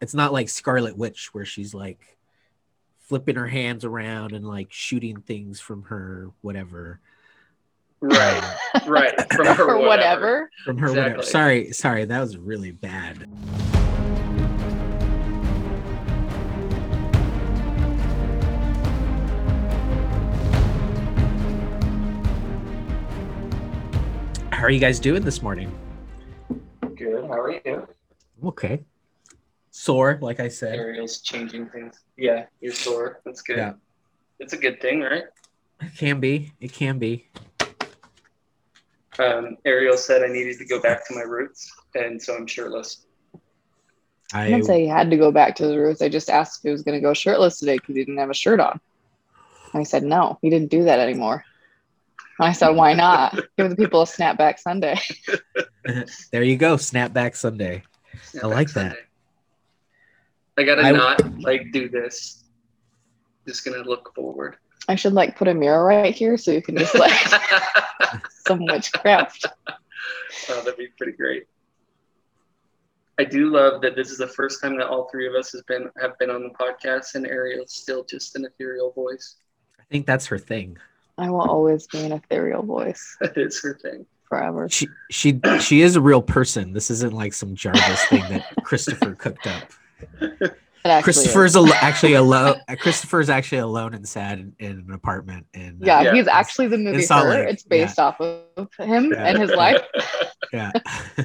it's not like Scarlet Witch where she's like flipping her hands around and like shooting things from her whatever Right, right. From her or whatever. from her whatever. Sorry, sorry, that was really bad. How are you guys doing this morning? Good. How are you? Okay. Sore, like I said. Ariel's changing things. Yeah, you're sore. That's good. Yeah. It's a good thing, right? It can be. It can be. Um, Ariel said I needed to go back to my roots, and so I'm shirtless. I I didn't say he had to go back to the roots. I just asked if he was going to go shirtless today because he didn't have a shirt on. And he said no, he didn't do that anymore. And I said, why not? Give the people a snapback Sunday. there you go. Snapback Sunday. I like that. Sunday. I gotta I- not like do this. Just gonna look forward. I should like put a mirror right here so you can just like some witchcraft. Oh, that'd be pretty great. I do love that this is the first time that all three of us has been have been on the podcast, and Ariel's still just an ethereal voice. I think that's her thing. I will always be an ethereal voice That is her thing. forever. She she she is a real person. This isn't like some Jarvis thing that Christopher cooked up. It actually Christopher's is. al- actually alone. Christopher's actually alone and sad in, in an apartment. And yeah, Yeah. he's actually the movie It's all It's based off of him Yeah. and his life. yeah.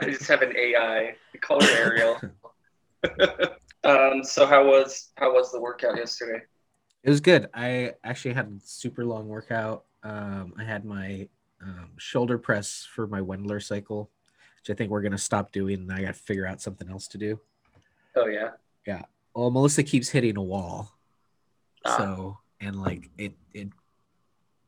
I just have an AI. We call her Ariel. um, so how was how was the workout yesterday? It was good. I actually had a super long workout. Um, I had my um, shoulder press for my Wendler cycle, which I think we're gonna stop doing. And I got to figure out something else to do. Oh yeah. Yeah. Well, Melissa keeps hitting a wall, Ah. so and like it it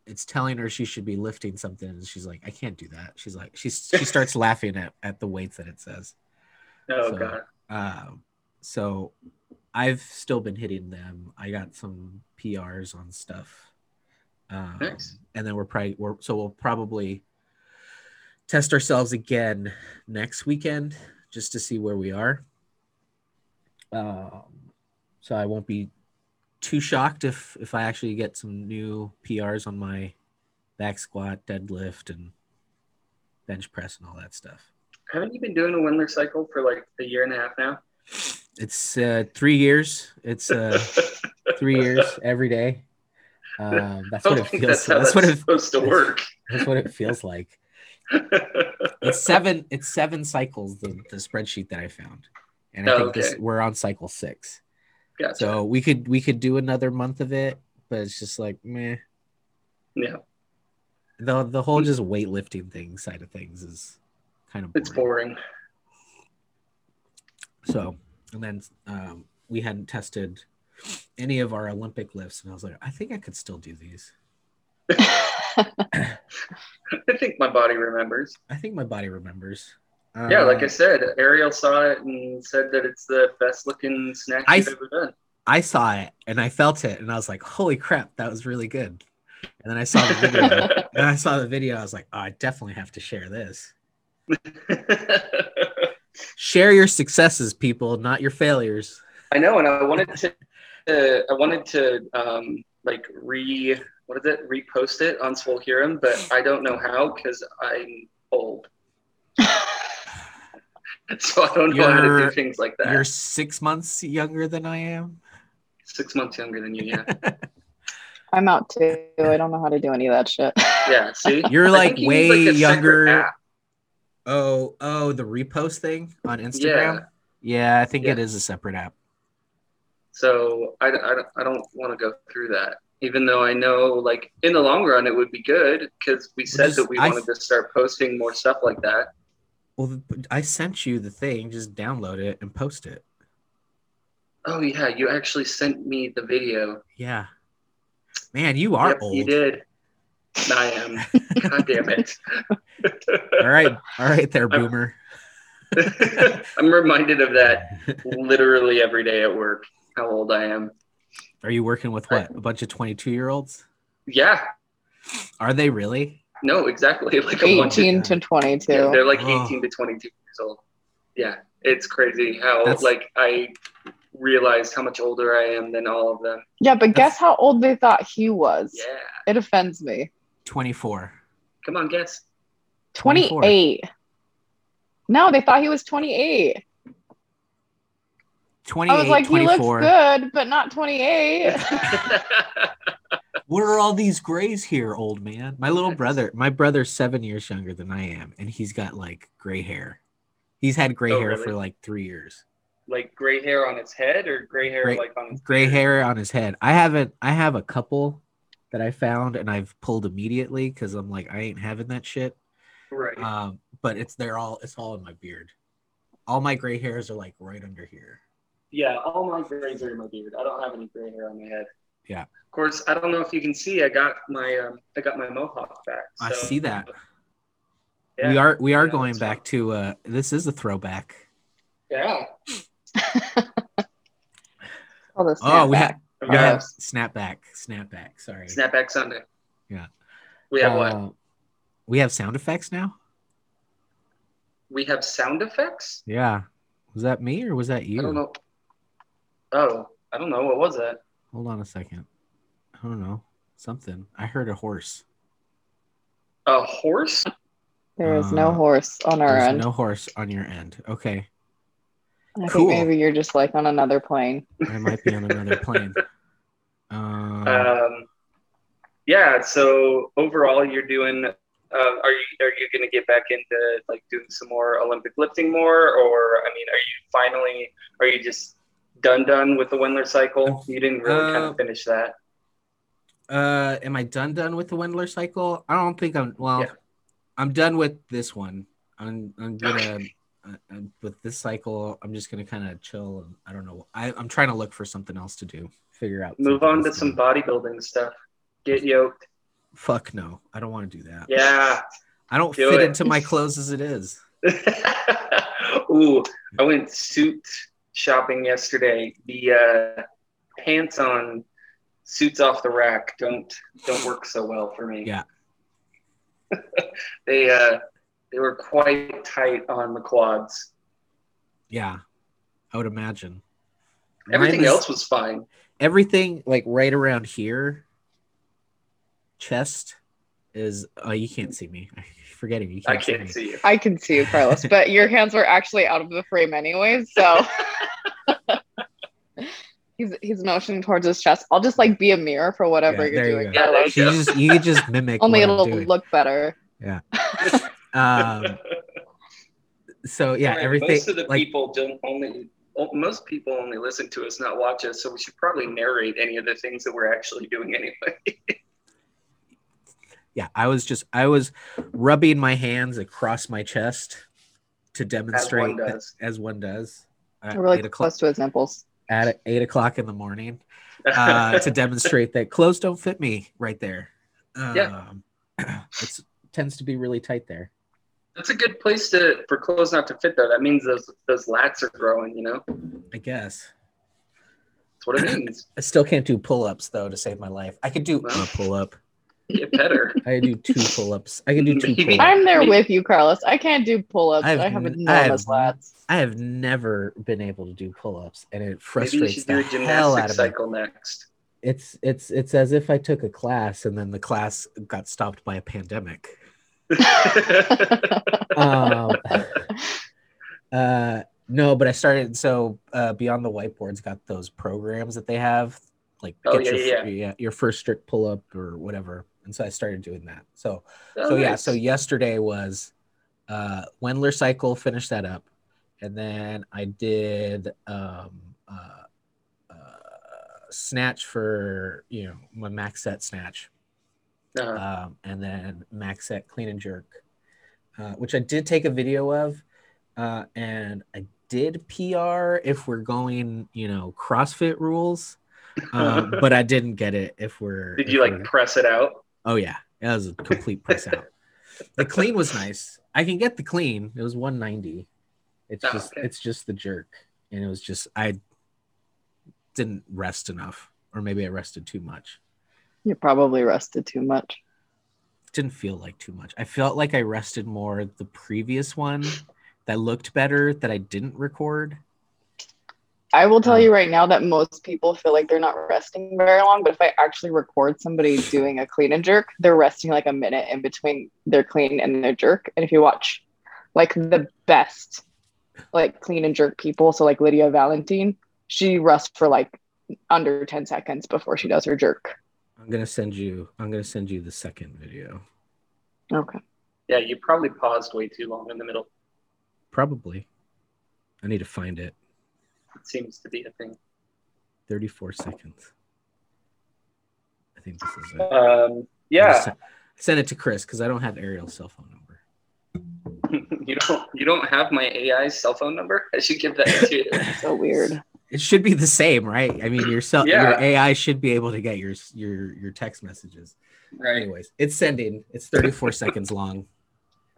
it's telling her she should be lifting something, and she's like, I can't do that. She's like, she's she starts laughing at at the weights that it says. Oh So- god. Um, so I've still been hitting them. I got some PRs on stuff. Um, Nice. And then we're probably we're so we'll probably test ourselves again next weekend just to see where we are. Um, so I won't be too shocked if if I actually get some new PRs on my back squat, deadlift, and bench press and all that stuff. Haven't you been doing a Wendler cycle for like a year and a half now? It's uh, three years. It's uh, three years every day. Um, that's what it feels. that's how That's that's what it. supposed to work. That's what it feels like. It's seven. It's seven cycles. The, the spreadsheet that I found, and I Oh, think this we're on cycle six. gotcha. So we could we could do another month of it, but it's just like meh. yeah, The the whole just weightlifting thing side of things is kind of it's boring. boring. So and then um, we hadn't tested any of our Olympic lifts, and I was like, I think I could still do these. I think my body remembers. I think my body remembers. Yeah, like I Uh, said, Ariel saw it and said that it's the best looking snatch I- you've ever done. I saw it and I felt it, and I was like, "Holy crap, that was really good!" And then I saw the video, and I saw the video. I was like, oh, "I definitely have to share this. Share your successes, people, not your failures." I know, and I wanted to, uh, I wanted to um, like re, what is it, repost it on Swolhirrim, but I don't know how because I'm old, so I don't know how to do things like that. You're six months younger than I am. Six months younger than you, yeah. I'm out too. I don't know how to do any of that shit. Yeah, see, You're like you way like, younger. Oh, oh, the repost thing on Instagram. Yeah, yeah I think it Yeah. is a separate app. So I, I, I don't want to go through that, even though I know, like, in the long run, it would be good because we said just- that we I- wanted to start posting more stuff like that. Well, I sent you the thing. Just download it and post it. Oh, yeah, you actually sent me the video. Yeah. Man, you are Yep, old. You did. I am. God damn it. All right, all right, there, boomer. I'm reminded of that literally every day at work, how old I am. Are you working with what? A bunch of 22 year olds? Yeah, Are they really? No, exactly. Like a bunch of, 18 to 22. yeah, they're like Oh. 18 to 22 years old. Yeah, It's crazy how That's- like I realized how much older I am than all of them. Yeah, but That's- guess how old they thought he was? Yeah. It offends me. 24. Come on, guess. 24. 28. No, they thought he was 28. 28, I was like, 24. he looks good, but not 28. What are all these grays here, old man? My little brother, my brother's seven years younger than I am, and he's got like gray hair. He's had gray Oh, hair really? for like three years. like gray hair on his head or gray hair Gray- like on his Gray beard? hair on his head. I haven't. I have a couple that I found, and I've pulled immediately because I'm like, I ain't having that shit. Right. Um, but it's they're all it's all in my beard. All my gray hairs are like right under here. Yeah, all my grays are in my beard. I don't have any gray hair on my head. Yeah. Of course, I don't know if you can see. I got my um, I got my mohawk back. I see that. Yeah. We are we are Yeah, going that's back to uh this is a throwback. Yeah. Oh, the Oh, we snapback. have I've we have snapback, snapback. Sorry. Snapback Sunday. Yeah. We have what? Uh, we have sound effects now. We have sound effects. Yeah. Was that me or was that you? I don't know. Oh, I don't know. What was that? Hold on a second. I don't know. Something. I heard a horse. A horse? There is no Uh, horse on our There's end. no horse on your end. Okay. I cool. think maybe you're just like on another plane. I might be on another plane. Um, Um, yeah. So overall, you're doing. Uh, are you are you going to get back into like doing some more Olympic lifting more, or I mean, are you finally? Are you just done done with the Wendler cycle? You didn't really kind Uh, of finish that. uh, am I done done with the Wendler cycle? I don't think I'm. Well, Yeah. I'm done with this one. I'm I'm gonna uh, uh, with this cycle. I'm just gonna kind of chill. And I don't know. I I'm trying to look for something else to do. Figure out. Move on to some bodybuilding stuff. Get yoked. Fuck no. I don't want to do that. Yeah. I don't Do fit it. into my clothes as it is. Ooh, I went suit shopping yesterday. The uh, pants on suits off the rack don't don't work so well for me. Yeah. they uh, they were quite tight on the quads. Yeah, I would imagine. Everything was- else was fine. everything like right around here, chest is. Oh, you can't see me. I'm forgetting you I can't, can't see see you. I can see you, Carlos, but your hands were actually out of the frame anyways. So he's he's motioning towards his chest. I'll just like be a mirror for whatever Yeah, you're there you doing. Yeah, there Carlos. you You just you could just mimic. Only what I'm it'll doing. look better. Um, so yeah, All right, everything Most of the like people don't only. well, Most people only listen to us, not watch us. So we should probably narrate any of the things that we're actually doing anyway. Yeah, I was just I was rubbing my hands across my chest to demonstrate that- does. as one does. At We're like eight o'clock close to his nipples. at eight o'clock in the morning. uh, to demonstrate that clothes don't fit me right there. Um, Yeah. It tends to be really tight there. That's a good place to for clothes not to fit though. That means those those lats are growing. You know, I guess. that's what it means. I still can't do pull ups though to save my life. I could do Well. a pull up. Get better. I do two pull ups. I can do two pull ups. I'm there Me- with you, Carlos. I can't do pull-ups. I've I have n- enormous I've- lats. I have never been able to do pull ups, and it Maybe you frustrates should do the a hell gymnastic out of me. cycle next. It's it's it's as if I took a class and then the class got stopped by a pandemic. Um, Uh, no, but I started. So uh, Beyond the Whiteboards got those programs that they have, like Oh, get yeah, your yeah, your first strict pull up or whatever. And so I started doing that. So Oh, so yeah. So yesterday was uh, Wendler cycle. Finished that up, and then I did um, uh, uh, snatch for you know my max set snatch Uh-huh. um, and then max set clean and jerk, uh, which I did take a video of, uh, and I did PR if we're going, you know, CrossFit rules, um, but I didn't get it if we're. Did if you like press it out? Oh yeah, it was a complete press out. The clean was nice. I can get the clean. It was 190. It's Oh, just okay. it's just the jerk, and it was just I didn't rest enough, or maybe I rested too much. You probably rested too much. didn't feel like too much. I felt like I rested more the previous one that looked better that I didn't record. I will tell Um, you right now that most people feel like they're not resting very long, but if I actually record somebody doing a clean and jerk, they're resting like a minute in between their clean and their jerk. And if you watch like the best like clean and jerk people, so like Lidia Valentin, she rests for like under 10 seconds before she does her jerk. I'm gonna send you. I'm gonna send you the second video. Okay. Yeah, you probably paused way too long in the middle. Probably. I need to find it. It seems to be a thing. 34 seconds. I think this is it. Um, yeah, Send, send it to Chris because I don't have Ariel's cell phone number. you don't you don't have my AI cell phone number. I should give that to you. So weird. It should be the same, right? I mean, your cell, your AI should be able to get your your your text messages. Right. Anyways, it's sending. It's 34 seconds long.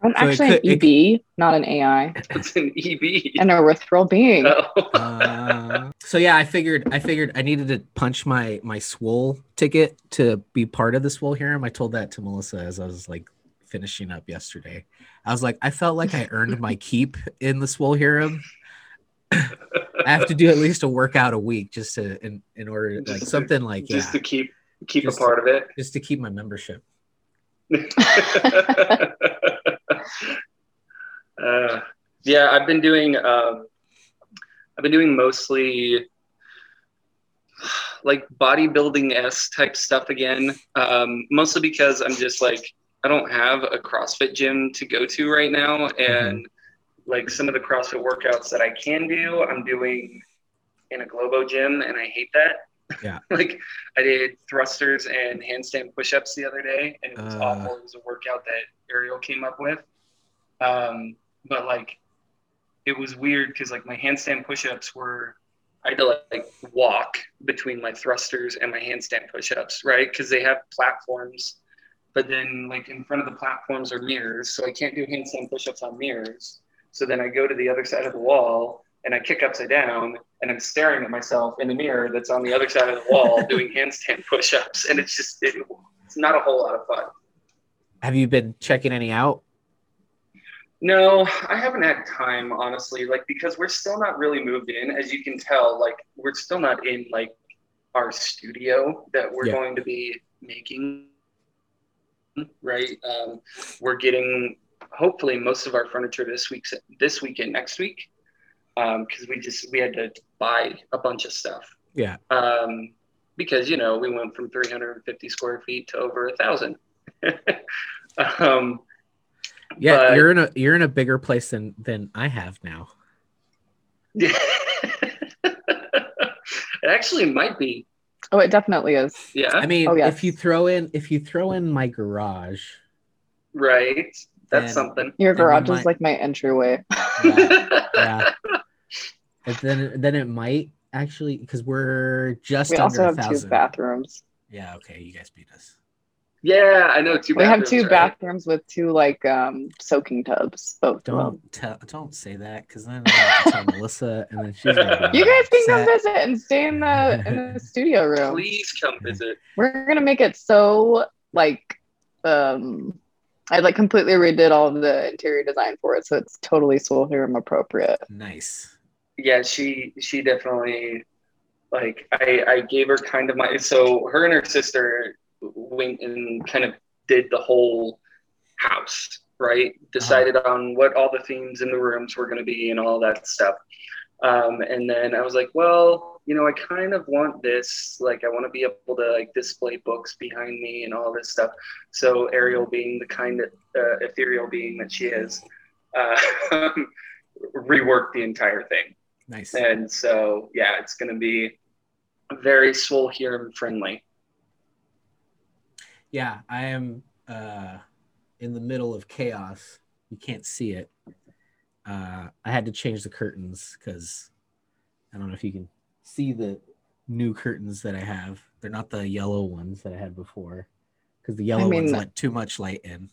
I'm So actually could- an EB, not an AI, It's an EB. an erythral being. Oh. Uh, so yeah, I figured I figured I needed to punch my my swole ticket to be part of the swole harem. I told that to Melissa as I was like finishing up yesterday. I was like, I felt like I earned my keep in the swole harem. I have to do at least a workout a week just to in, in order like to- something like yeah, just to keep keep a part of it. just to keep my membership. uh, yeah, I've been doing um, I've been doing mostly like bodybuilding s type stuff again. Um, mostly because I'm just like I don't have a CrossFit gym to go to right now, and like some of the CrossFit workouts that I can do, I'm doing in a Globo gym, and I hate that. Yeah. like I did thrusters and handstand push-ups the other day, and it was Uh. awful. It was a workout that Ariel came up with. Um, but like, it was weird because like my handstand push-ups were, I had to like walk between my thrusters and my handstand push-ups, right? Because they have platforms, but then like in front of the platforms are mirrors, so I can't do handstand push-ups on mirrors. So then I go to the other side of the wall and I kick upside down and I'm staring at myself in the mirror that's on the other side of the wall doing handstand push-ups, and it's just it, it's not a whole lot of fun. Have you been checking any out? No, I haven't had time, honestly. Like because we're still not really moved in, as you can tell. Like we're still not in like our studio that we're Yeah. going to be making. Right, um, we're getting hopefully most of our furniture this week, this weekend, next week, because we just we had to buy a bunch of stuff. Yeah. Um, because you know we went from 350 square feet to over a thousand. um, Yeah, But- you're in a you're in a bigger place than than I have now. Yeah. it actually might be. Oh, it definitely is. Yeah. I mean, Oh, yes. if you throw in if you throw in my garage, right. That's something. Your garage might- is like my entryway. yeah, and then then it might actually because we're just We also under a have two thousand. bathrooms. Yeah, okay, you guys beat us. Yeah, I know. Two We have two right? bathrooms with two like um soaking tubs. Both. Don't tell, don't say that because then I have to tell Melissa, and then she's gonna You guys can come visit and stay in the in the studio room. Please come visit. We're gonna make it so like um I like completely redid all the interior design for it, so it's totally soul harem appropriate. Nice. Yeah, she she definitely like I I gave her kind of my so her and her sister went and kind of did the whole house right? Decided on what all the themes in the rooms were going to be and all that stuff. Um, and then i was like well you know i kind of want this like i want to be able to like display books behind me and all this stuff. So ariel being the kind of uh, ethereal being that she is uh, reworked the entire thing. Nice. and so, yeah, it's going to be very Swole Harem friendly. Yeah, I am uh, in the middle of chaos. You can't see it. Uh, I had to change the curtains because I don't know if you can see the new curtains that I have. They're not the yellow ones that I had before because the yellow ones mean- let too much light in.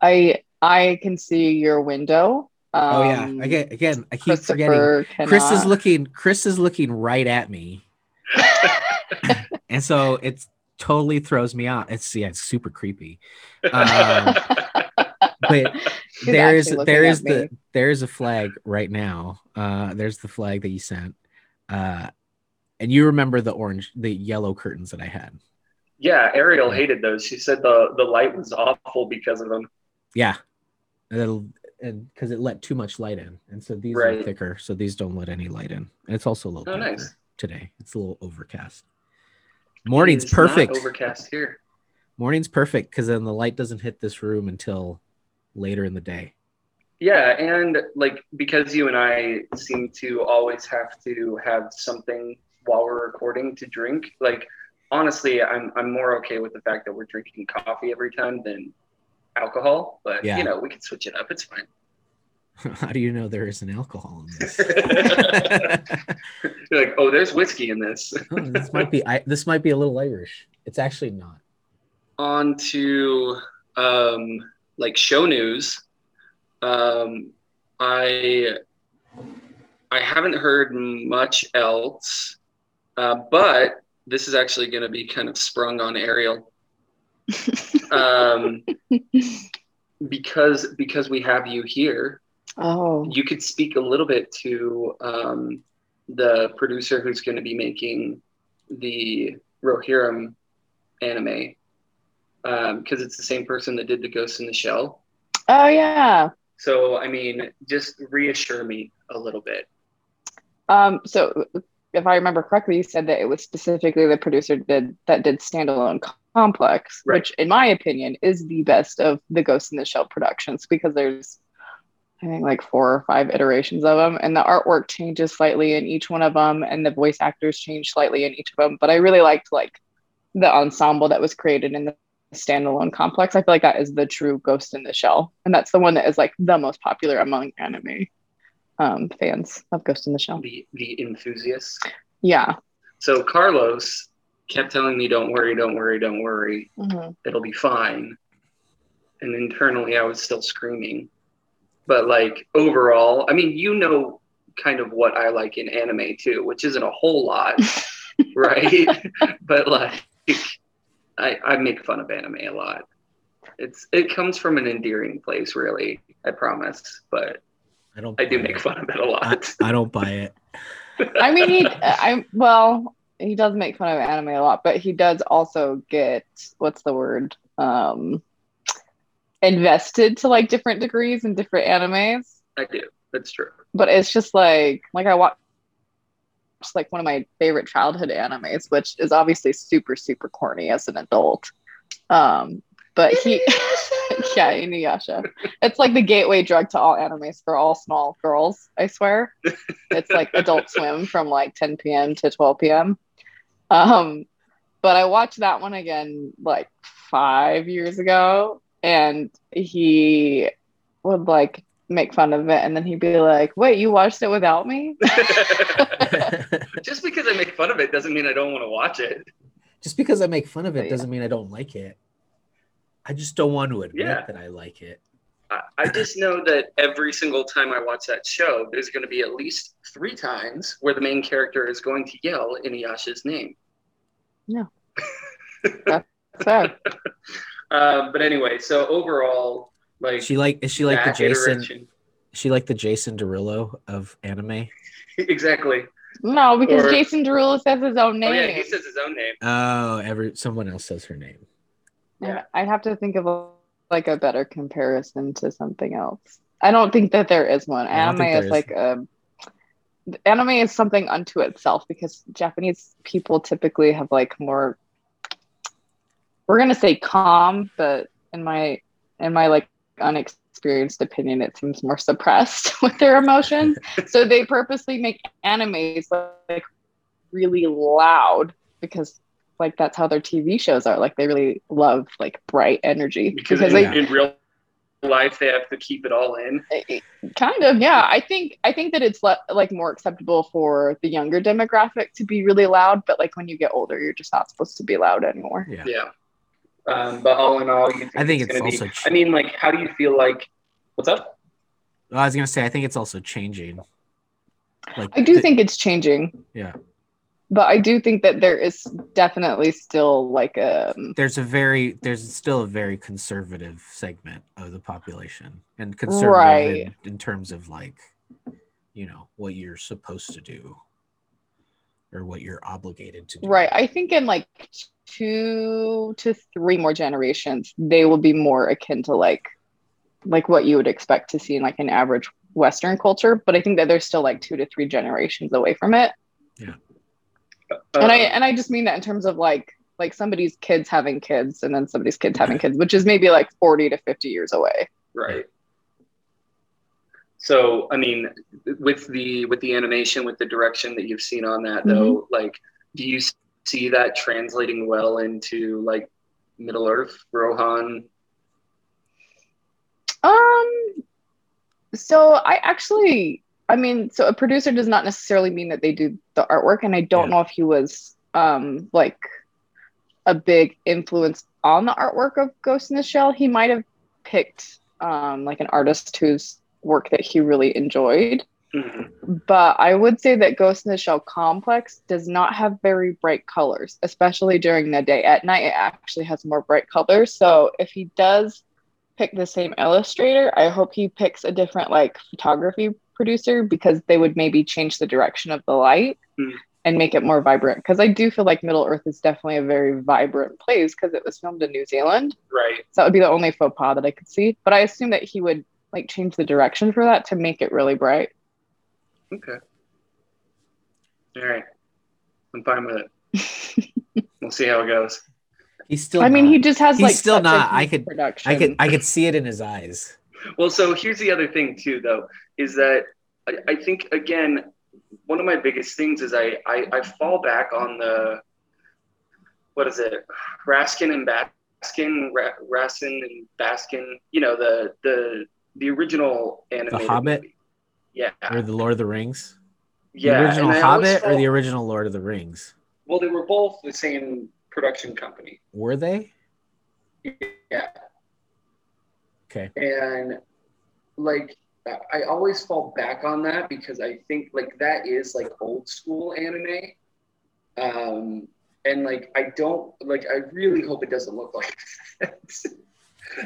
I I can see your window. Um, oh yeah, again, again, I keep forgetting. Christopher Chris is looking. Chris is looking right at me, and so it totally throws me off. It's yeah, it's super creepy. Um, but She's there is actually looking there at is the me. there is a flag right now. Uh, there's the flag that you sent. Uh, and you remember the orange, the yellow curtains that I had. Yeah, Ariel hated those. She said the the light was awful because of them. Yeah, and because it let too much light in, and so these are thicker, so these don't let any light in. And it's also a little Oh, nice. today. It's a little overcast. Morning's It's perfect. overcast here. Morning's perfect because then the light doesn't hit this room until later in the day. Yeah, and like because you and I seem to always have to have something while we're recording to drink. Like honestly, I'm I'm more okay with the fact that we're drinking coffee every time than alcohol. But Yeah. you know, we can switch it up. It's fine. How do you know there isn't alcohol in this? You're like, oh, there's whiskey in this. Oh, this might be I, this might be a little Irish. It's actually not. on to um, like show news. Um, I I haven't heard much else, uh, but this is actually going to be kind of sprung on Ariel um, because because we have you here. Oh, You could speak a little bit to um, the producer who's going to be making the Rohirrim anime because it's the same person that did the Ghost in the Shell. oh yeah. So I mean, just reassure me a little bit. Um, so if I remember correctly, you said that it was specifically the producer did that did standalone complex, Right. which in my opinion is the best of the Ghost in the Shell productions because there's I think like four or five iterations of them, and the artwork changes slightly in each one of them, and the voice actors change slightly in each of them. But I really liked like the ensemble that was created in the standalone complex. I feel like that is the true Ghost in the Shell, and that's the one that is like the most popular among anime um, fans of Ghost in the Shell. The the enthusiasts. Yeah. So Carlos kept telling me, "Don't worry, don't worry, don't worry. Mhm. It'll be fine." And internally, I was still screaming. But like overall, I mean, you know, kind of what I like in anime too, which isn't a whole lot, right? but like, I I make fun of anime a lot. It's it comes from an endearing place, really. I promise, but I don't. I do make it. fun of it a lot. I don't buy it. I mean, he, I well, he does make fun of anime a lot, but he does also get what's the word? Um, invested to like different degrees in different animes. I do. That's true. But it's just like like I watched like one of my favorite childhood animes, which is obviously super super corny as an adult. Um, but he, yeah, Inuyasha. It's like the gateway drug to all animes for all small girls. I swear, it's like Adult Swim from like 10 p.m. to 12 p.m. Um, but I watched that one again like five years ago, and he would like make fun of it, and then he'd be like, "Wait, you watched it without me?" Just because I make fun of it doesn't mean I don't want to watch it. Just because I make fun of it Yeah. doesn't mean I don't like it. I just don't want to admit Yeah. that I like it. I, I just know that every single time I watch that show, there's going to be at least three times where the main character is going to yell Inuyasha's name. So Uh, but anyway, so overall, like She like is she like the Jason? iteration- Is she like the Jason Derulo of anime? exactly. no, because Or- Jason Derulo says his own name. Oh yeah, he says his own name. Oh, every someone else says her name. Yeah. I'd have to think of like a better comparison to something else. I don't think that there is one. Anime think there is is. like a anime is something unto itself because Japanese people typically have like more we're gonna say calm, but in my in my like unexperienced opinion, it seems more suppressed with their emotions. so they purposely make animes like really loud because like that's how their TV shows are. Like they really love like bright energy Because, because in, they in real life, they have to keep it all in. kind of yeah. I think I think that it's le- like more acceptable for the younger demographic to be really loud, but like when you get older, you're just not supposed to be loud anymore. Yeah. Yeah. Um, but all in all, you think I think it's gonna also Be, ch- I mean, like, how do you feel like? What's up? Well, I was gonna say I think it's also changing. Like I do the- think it's changing. yeah. but I do think that there is definitely still like a there's a very there's still a very conservative segment of the population and conservative Right. in, in terms of like you know what you're supposed to do or what you're obligated to do right. I think in like two to three more generations, they will be more akin to like like what you would expect to see in like an average Western culture. But I think that they're still like two to three generations away from it. Yeah. and I Um, and I just mean that in terms of like like somebody's kids having kids and then somebody's kids having kids, which is maybe like 40 to 50 years away. Right. So, I mean, with the with the animation, with the direction that you've seen on that, though, like, do you see that translating well into like Middle Earth, Rohan? Um so I actually I mean, so a producer does not necessarily mean that they do the artwork and I don't Yeah. know if he was um like a big influence on the artwork of Ghost in the Shell. He might have picked um like an artist whose work that he really enjoyed. Mhm. but I would say that Ghost in the Shell complex does not have very bright colors, especially during the day. At night, it actually has more bright colors. So if he does pick the same illustrator, I hope he picks a different like photography producer because they would maybe change the direction of the light Hmm. and make it more vibrant. Because I do feel like Middle Earth is definitely a very vibrant place because it was filmed in New Zealand. Right. So that would be the only faux pas that I could see. But I assume that he would like change the direction for that to make it really bright. Okay. All right. I'm fine with it. We'll see how it goes. he's still I mean, he just has He's like still not. I could- production. i could i could see it in his eyes Well, so here's the other thing too, though, is that I, I think again, one of my biggest things is I, I I fall back on the what is it, Raskin and Baskin, Ra- Raskin and Baskin, you know the the the original animated Hobbit? movie. Yeah, or the lord of the rings yeah. the original and I always hobbit or the original lord of the rings well, they were both the same production company. were they Yeah. okay and like I always fall back on that because I think like that is like old school anime. Um and like I don't like I really hope it doesn't look like that.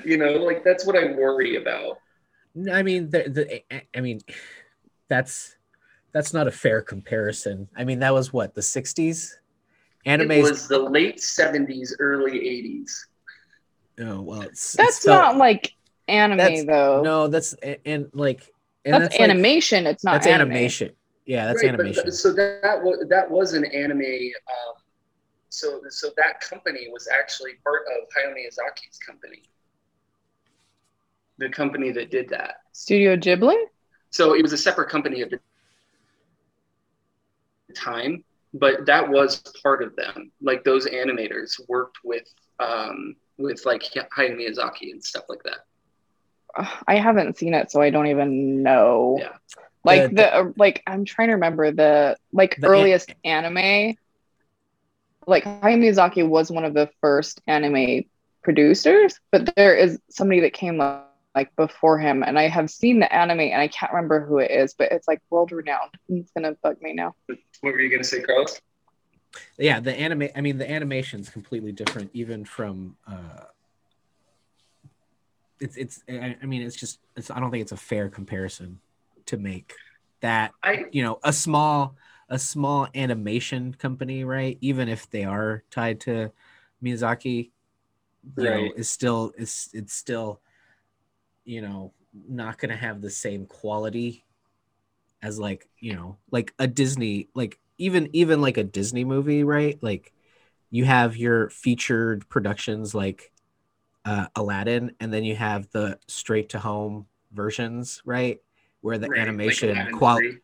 you know, like that's what I worry about. No, I mean, the, the I mean, that's that's not a fair comparison. I mean, that was what the '60s. Anime. It was the late 70s, early 80s. oh well, it's, that's it's still- not like anime That's- though. No, that's and, and like and that's, like- animation. it's not that's anime. animation. Yeah, that's Right, animation. th- so that was that was an anime. Um, so so that company was actually part of Hayao Miyazaki's company. The company that did that. Studio Ghibli. So it was a separate company at the time, but that was part of them. Like those animators worked with um, with like Hayao Miyazaki and stuff like that. I haven't seen it, so I don't even know. Yeah. Like The- the, uh, like I'm trying to remember the like The an- earliest anime. Like Hayao Miyazaki was one of the first anime producers, but there is somebody that came up like before him, and I have seen the anime, and I can't remember who it is, but it's like world renowned. It's gonna bug me now. What were you gonna say, Carlos? yeah, the anime. I mean, the animation's completely different, even from. uh It's it's. I I mean, it's just. It's. I don't think it's a fair comparison to make that I you know a small a small animation company right even if they are tied to miyazaki you know, Right. is still is it's still you know not gonna have the same quality as like you know like a disney like even even like a disney movie right? Like you have your featured productions like uh, aladdin and then you have the straight to home versions right? Where the right, animation Aladdin quality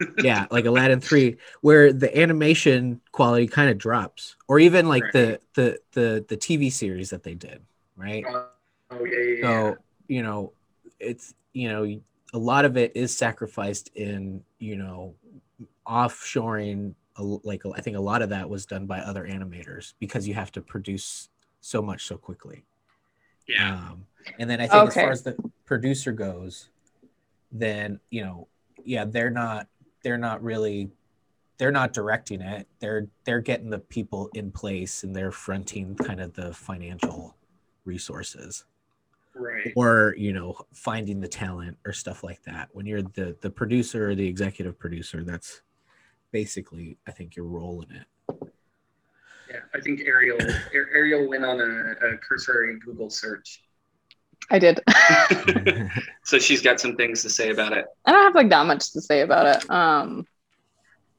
yeah like aladdin 3 where the animation quality kind of drops or even like the the the the tv series that they did right? Oh yeah, yeah, yeah. so you know it's you know a lot of it is sacrificed in you know offshoring like i think a lot of that was done by other animators because you have to produce so much so quickly yeah. um, and then I think as far as the producer goes, then you know, yeah, they're not they're not really they're not directing it. They're they're getting the people in place and they're fronting kind of the financial resources Right. or you know finding the talent or stuff like that when you're the the producer or the executive producer that's basically i think your role in it Yeah, I think Ariel Ariel went on a, a cursory Google search, I did. so she's got some things to say about it. I don't have like that much to say about it. Um,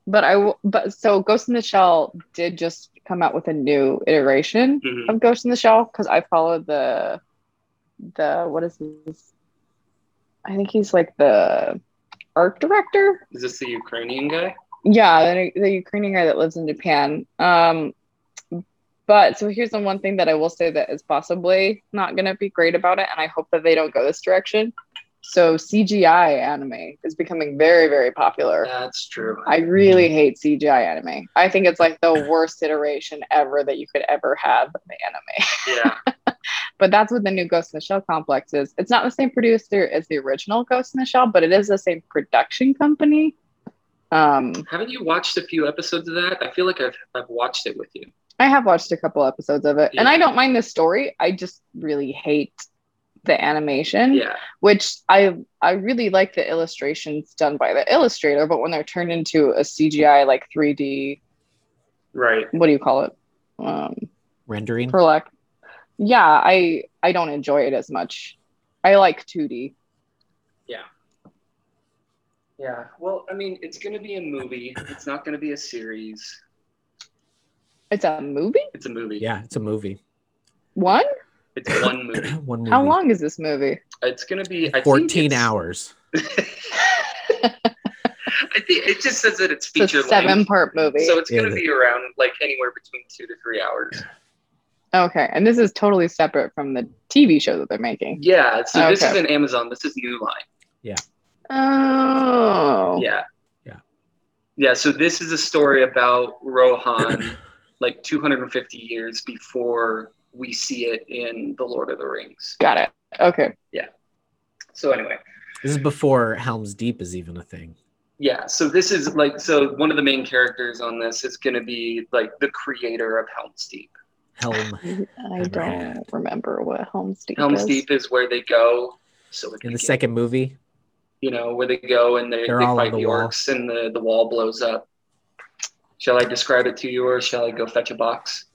but I w- but so Ghost in the Shell did just come out with a new iteration Mhm. of Ghost in the Shell because I followed the the what is this? I think he's like the art director. Is this the Ukrainian guy? Yeah, the, the Ukrainian guy that lives in Japan. Um, but so here's the one thing that I will say that is possibly not going to be great about it, and I hope that they don't go this direction. So CGI anime is becoming very, very popular. That's true. I really hate CGI anime. I think it's like the worst iteration ever that you could ever have the anime. Yeah. But that's what the new Ghost in the Shell complex is. It's not the same producer as the original Ghost in the Shell, but it is the same production company. Um, Haven't you watched a few episodes of that? I feel like I've I've watched it with you. I have watched a couple episodes of it, and I don't mind the story. I just really hate the animation, Yeah. which I I really like the illustrations done by the illustrator, but when they're turned into a CGI like 3D, Right. what do you call it? Um, rendering for lack, yeah, I I don't enjoy it as much. I like 2D. Yeah. Yeah. Well, I mean, it's going to be a movie. It's not going to be a series. It's a movie. It's a movie. yeah it's a movie One? It's one movie. one movie How long is this movie? It's going to be I think 14 it's- hours I think it just says that it's It's a feature seven part movie. So it's going Yeah, to the- be around like anywhere between two to three hours. Okay, and this is totally separate from the TV show that they're making. Yeah. So this is an Amazon. This is New Line. Yeah. Oh, Yeah. Yeah. Yeah. So this is a story about Rohan, like 250 years before we see it in The Lord of the Rings. got it. Okay, Yeah. So anyway, this is before helms deep is even a thing yeah. So this is like so one of the main characters on this is going to be like the creator of Helm's Deep. Helm I don't had. remember what Helm's Deep Helm's is. Deep is where they go. So in the can- second movie you know, where they go and they, They're they all on fight the the, wall. orcs and the, the wall blows up. Shall I describe it to you or shall I go fetch a box?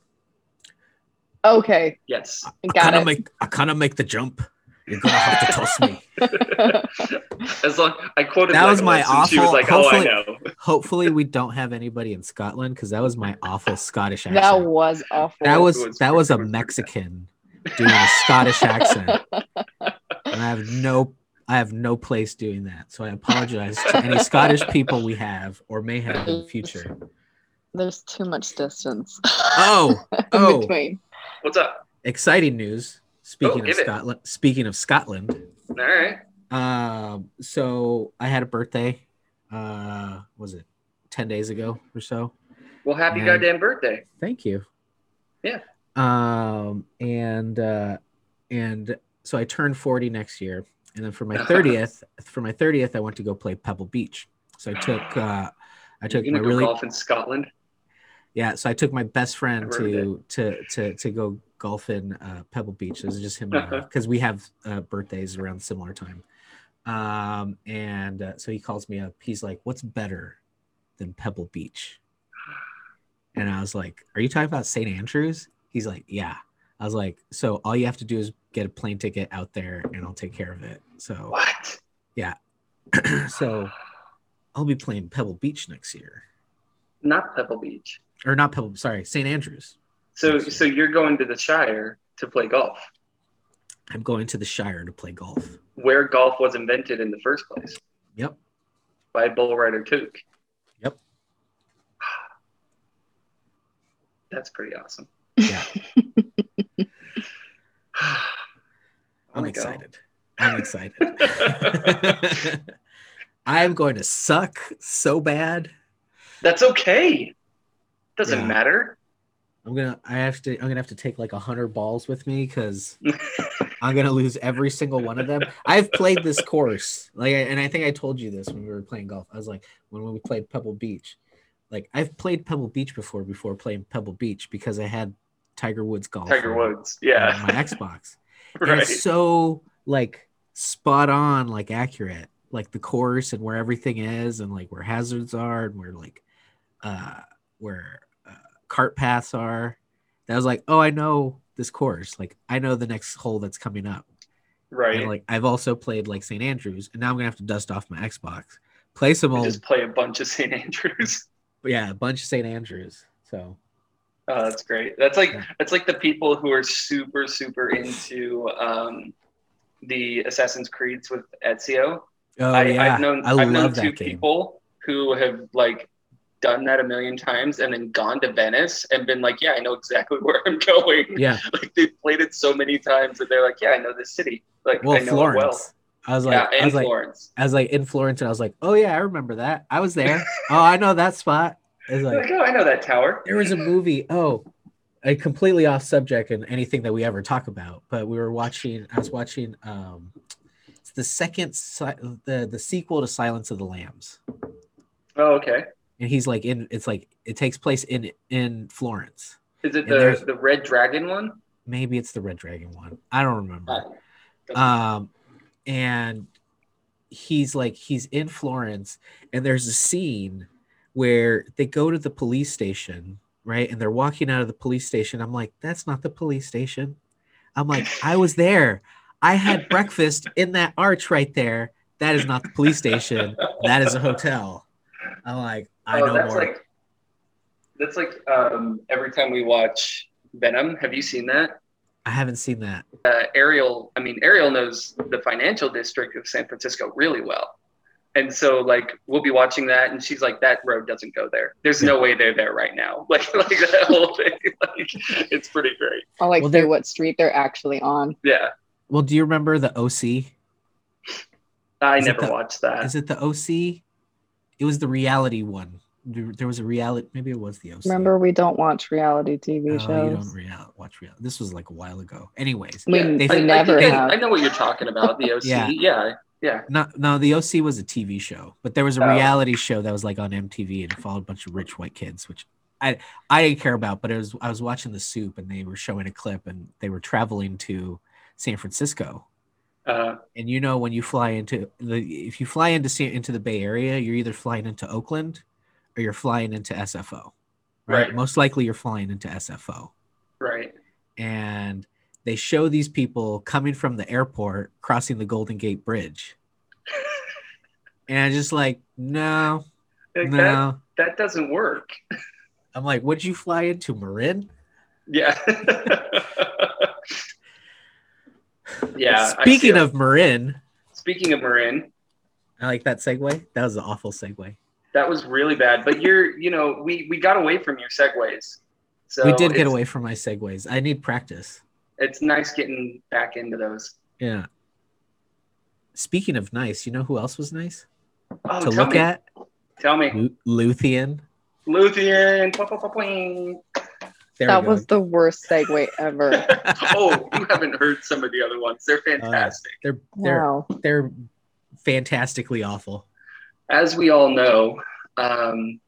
Okay, Yes. I got kind of it. make I kind of make the jump you're gonna have to toss me As long I quoted That was my and she was awful- like, "Oh, I hopefully- know." hopefully we don't have anybody in scotland because that was my awful scottish accent that was awful. that was was that was a pretty- it was pretty bad. mexican doing a scottish accent and i have no i have no place doing that so i apologize to any scottish people we have or may have in the future There's too much distance. oh in oh between. What's up? exciting news speaking of Oh, it. scotland speaking of scotland All right. um so i had a birthday uh was it 10 days ago or so Well, happy Man. goddamn birthday. thank you Yeah. um and uh and so i turned 40 next year and then for my 30th for my 30th i went to go play pebble beach so i took uh i took my really golf in Scotland? yeah so i took my best friend to to to to go golf in uh pebble beach. It was just him because we have uh birthdays around similar time. Um and uh, so he calls me up. He's like what's better than pebble beach? And i was like are you talking about st andrews? He's like yeah. I was like so all you have to do is get a plane ticket out there and i'll take care of it. So What? Yeah. so i'll be playing pebble beach next year. Not Pebble Beach. or not pebble sorry st andrews So, so you're going to the Shire to play golf, i'm going to the shire to play golf where golf was invented in the first place yep by Bullroarer Took. Yep. That's pretty awesome. yeah i'm excited i'm excited i'm going to suck so bad That's okay. Doesn't Yeah. matter. I'm gonna i have to i'm gonna have to take like a hundred balls with me because I'm gonna lose every single one of them. I've played this course, like, and I think I told you this when we were playing golf. I was like, when we played Pebble Beach, like I've played Pebble Beach before before playing Pebble Beach because I had Tiger Woods golf. Tiger Woods. on Yeah. my Xbox. And right. it's so like spot on, like accurate, like the course and where everything is, and like where hazards are, and where like uh where cart paths are. That was like, oh, I know this course. Like I know the next hole that's coming up. right. And like I've also played like St. Andrews, and now I'm gonna have to dust off my Xbox, play some old, just play a bunch of St. Andrews. yeah, a bunch of St. Andrews. So Oh, that's great. That's like Yeah. that's like the people who are super super into um, the Assassin's Creeds with Ezio. oh I, yeah, I've known I I've love known that two game. people who have like done that a million times and then gone to Venice and been like, yeah, I know exactly where I'm going. Yeah, Like they've played it so many times that they're like, yeah, I know this city. Like well, I know Florence. it well. I was like, yeah, I was like, Florence. I was like in Florence, and I was like, oh yeah, I remember that. I was there. oh, I know that spot. It's Like, like oh, I know that tower. there was a movie. Oh, a completely off subject and anything that we ever talk about. But we were watching. I was watching. Um, it's the second, si- the the sequel to Silence of the Lambs, Oh, okay. And he's like in. It's like it takes place in in Florence. Is it the the Red Dragon one? Maybe it's the Red Dragon one. I don't remember. Um and he's like he's in florence and there's a scene where they go to the police station right and they're walking out of the police station i'm like that's not the police station i'm like i was there i had breakfast in that arch right there that is not the police station that is a hotel i'm like i oh, know that's more like that's like um, every time we watch Venom. Have you seen that? i haven't seen that uh, Ariel, I mean, Ariel knows the financial district of San Francisco really well. And so, like, we'll be watching that, and she's like, "That road doesn't go there. There's no way they're there right now." Like, like that whole thing. Like, it's pretty great. I'll like Well, what street they're actually on. Yeah, well do you remember the oc I Is never the- watched that. is it the oc it was the reality one there there was a reality maybe it was the oc Remember, we don't watch reality TV Oh, you don't real watch real. This was like a while ago. Anyways, We, Yeah, we I- I never think I, have. I know what you're talking about. The OC. Yeah. yeah, yeah. not no. The OC was a TV show, but there was a Oh. reality show that was like on MTV and it followed a bunch of rich white kids, which I I didn't care about. But it was I was watching the Soup and they were showing a clip and they were traveling to San Francisco. Uh, And you know when you fly into the if you fly into into the Bay Area, you're either flying into Oakland or you're flying into SFO. Right. Right. Most likely you're flying into SFO. right. and they show these people coming from the airport crossing the Golden Gate Bridge. And I just like, no, Like, That no. that doesn't work. I'm like, would you fly into Marin? Yeah. yeah. Speaking of Marin, speaking of Marin, I like that segue. That was an awful segue. That was really bad. But you're, you know, we we got away from your segues. So we did get away from my segues. I need practice. It's nice getting back into those. Yeah. Speaking of nice, you know who else was nice Oh, to look me. at? Tell me, Lu- Luthien. Luthien. There that was the worst segue ever. oh, you haven't heard some of the other ones. They're fantastic. they're they're wow. they're fantastically awful. As we all know, um,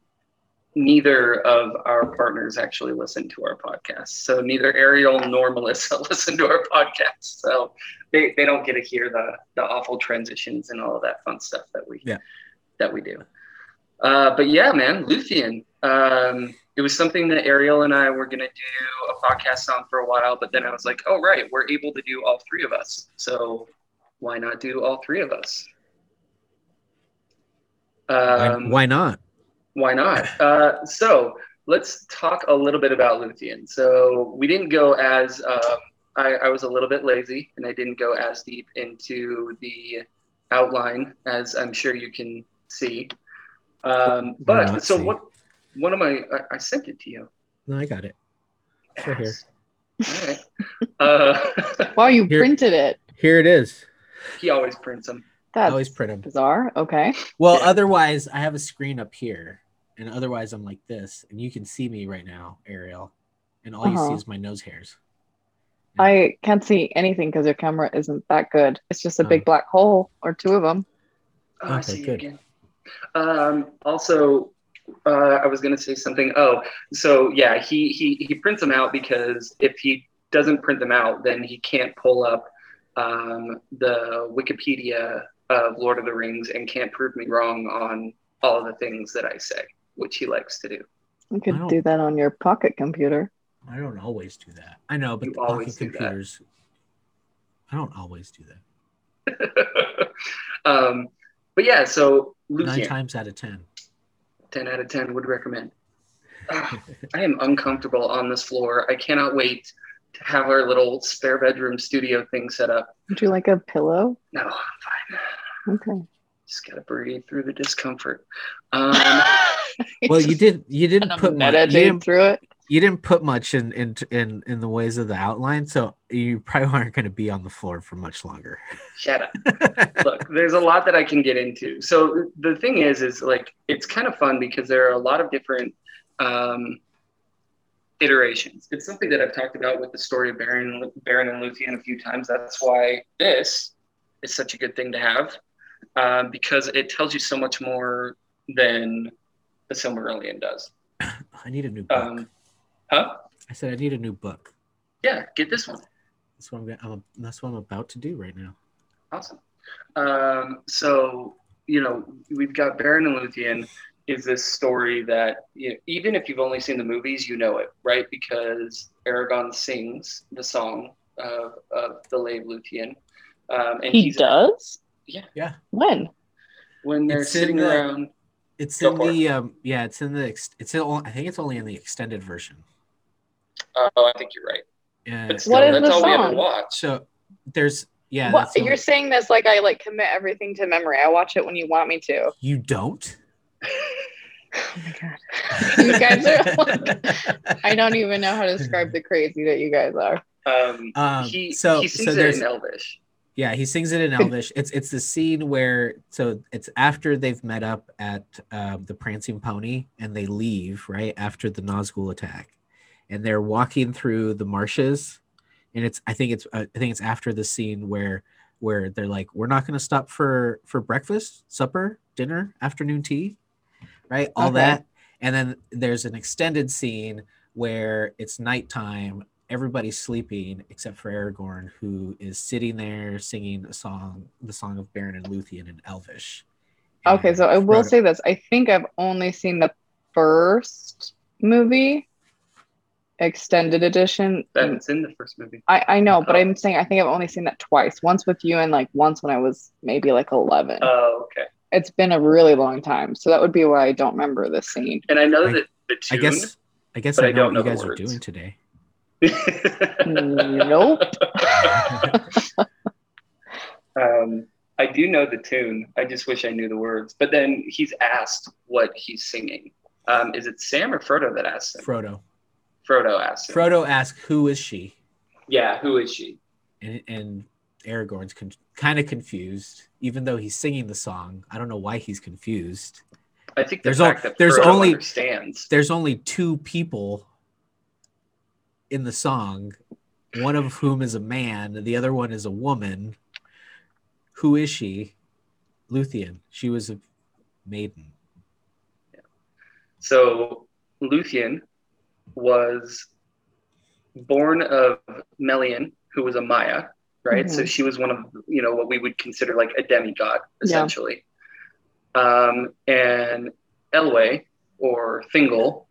neither of our partners actually listen to our podcast. So neither Ariel nor Melissa listen to our podcast. So they, they don't get to hear the, the awful transitions and all of that fun stuff that we Yeah. that we do. Uh, but yeah, man, Luthien. Um, it was something that Ariel and I were gonna do a podcast on for a while, but then I was like, oh right, we're able to do all three of us. So why not do all three of us? Why- Um, Why not? why not? Uh, so let's talk a little bit about Luthien. So we didn't go as um, I, I was a little bit lazy, and I didn't go as deep into the outline as I'm sure you can see. Um, but Not so see. what? One of my I, I sent it to you. No, I got it. It's right here. All right. Uh, Wow, you Here- printed it. Here it is. he always prints them. I That's always print them. bizarre. Okay. Well, Yeah. otherwise, I have a screen up here, and otherwise, I'm like this, and you can see me right now, Ariel, and all you see Uh-huh. is my nose hairs. I can't see anything because your camera isn't that good. It's just a big black hole or two of them. Oh, I Okay, see you good. Again. Um, also, Uh, I was gonna say something. Oh, so yeah, he he he prints them out because if he doesn't print them out, then he can't pull up um, the Wikipedia of Lord of the Rings and can't prove me wrong on all of the things that I say, which he likes to do. You I could don't- that on your pocket computer. I don't always do that. I know, but You the always pocket do that. computers. I don't always do that. um, but yeah, so Nine times out of ten. 10 out of 10 would recommend. Ah, I am uncomfortable on this floor. I cannot wait to have our little spare bedroom studio thing set up. Would you like a pillow? No, I'm fine. Okay. Just gotta breathe through the discomfort. Um, Well, you did. You didn't put I'm much. You didn't, through it. You didn't put much in in in in the ways of the outline, so you probably aren't going to be on the floor for much longer. shut up. Look, there's a lot that I can get into. So the thing is, is like it's kind of fun because there are a lot of different um, iterations. It's something that I've talked about with the story of Beren, Beren and Luthien a few times. That's why this is such a good thing to have um, because it tells you so much more than the Silmarillion does. I need a new book. Um, huh? I said I need a new book. Yeah, get this one. That's what I'm. gonna- I'm that's what I'm about to do right now. Awesome. Um, so, you know, we've got Beren and Luthien is this story that you know, even if you've only seen the movies, you know it, right? Because Aragorn sings the song of, of the Lave Luthien. Um, and He he's does? Yeah. Yeah. When? when they're It's sitting the- around. It's in for it. the um. Yeah, it's in the. It's in. I think it's only in the extended version. Oh, I think you're right. Yeah. But still, What is that's the all we ever song? watched. So there's. Yeah. what? that's You're only- saying this like I like commit everything to memory. I watch it when you want me to. you don't. Oh my god. You guys are like, I don't even know how to describe the crazy that you guys are. Um, Um, he, so he so sings it in Elvish. Yeah, he sings it in Elvish. It's it's the scene where so it's after they've met up at um, the Prancing Pony and they leave right after the Nazgul attack, and they're walking through the marshes, and it's I think it's uh, I think it's after the scene where where they're like we're not going to stop for for breakfast, supper, dinner, afternoon tea, right? All Okay. that, and then there's an extended scene where it's nighttime everybody's sleeping except for Aragorn, who is sitting there singing a song, the song of Beren and Luthien in Elvish. Okay, And so I will Frodo- say this. I think I've only seen the first movie, extended edition. That's in the first movie. I, I know, but Oh. I'm saying I think I've only seen that twice. Once with you and like once when I was maybe like 11. Oh, okay. it's been a really long time. So that would be why I don't remember this scene. And I know I- that the tune, I guess I guess I I know don't what you know the guys are doing today. nope. um, I do know the tune. I just wish I knew the words. But then he's asked what he's singing. Um, is it Sam or Frodo that asks him? Frodo. Frodo asks him. Frodo asks, "Who is she?" Yeah, who is she? And and Aragorn's con- kind of confused, even though he's singing the song. I don't know why he's confused. I think the There's that there's only- understands. There's only two people in the song, one of whom is a man, the other one is a woman. Who is she? Luthien. She was a maiden. Yeah. So Luthien was born of Melian, who was a Maia, right? So Mhm. she was one of you know what we would consider like a demigod, Yeah. essentially. Um, and Elwe or Thingol,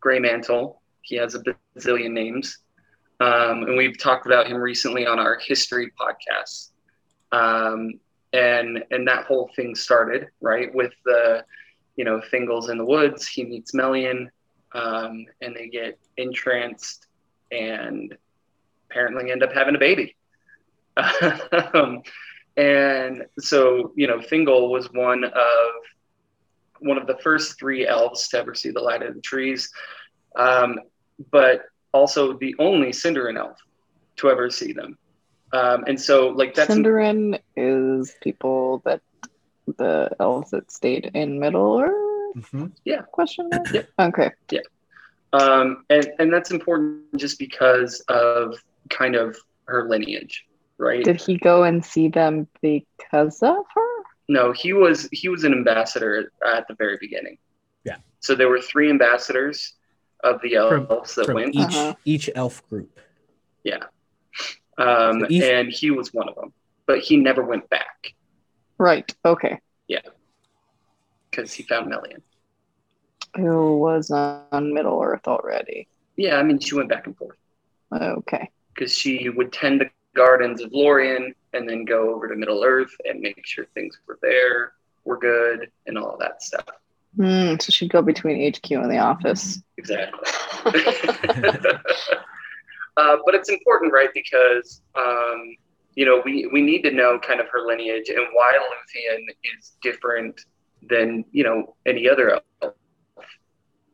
Grey Mantle, he has a bazillion names, um, and we've talked about him recently on our history podcast. Um, and and that whole thing started right with the you know, Thingol's in the woods. He meets Melian, um, and they get entranced and apparently end up having a baby. um, and so, you know, Thingol was one of one of the first three elves to ever see the light of the trees, um, but also the only Sindarin elf to ever see them. Um, and so, like that's Sindarin is people that the elves that stayed in Middle Earth? Mhm. Yeah. Question mark? Yeah. Okay. Um, and, and that's important just because of kind of her lineage, right? Did he go and see them because of her? no, he was he was an ambassador at, at the very beginning. Yeah. So there were three ambassadors of the From- elves that From went, each Uh-huh. each elf group. Yeah. Um, so each- and he was one of them. But he never went back Right. Okay. Because he found Melian. Who was on Middle Earth already? Yeah, I mean, she went back and forth Okay. because she would tend the gardens of Lorien and then go over to Middle Earth and make sure things were there, were good, and all that stuff. Hmm. So she'd go between HQ and the office. Exactly. uh, but it's important, right? Because um, you know we we need to know kind of her lineage and why Luthien is different than you know any other elf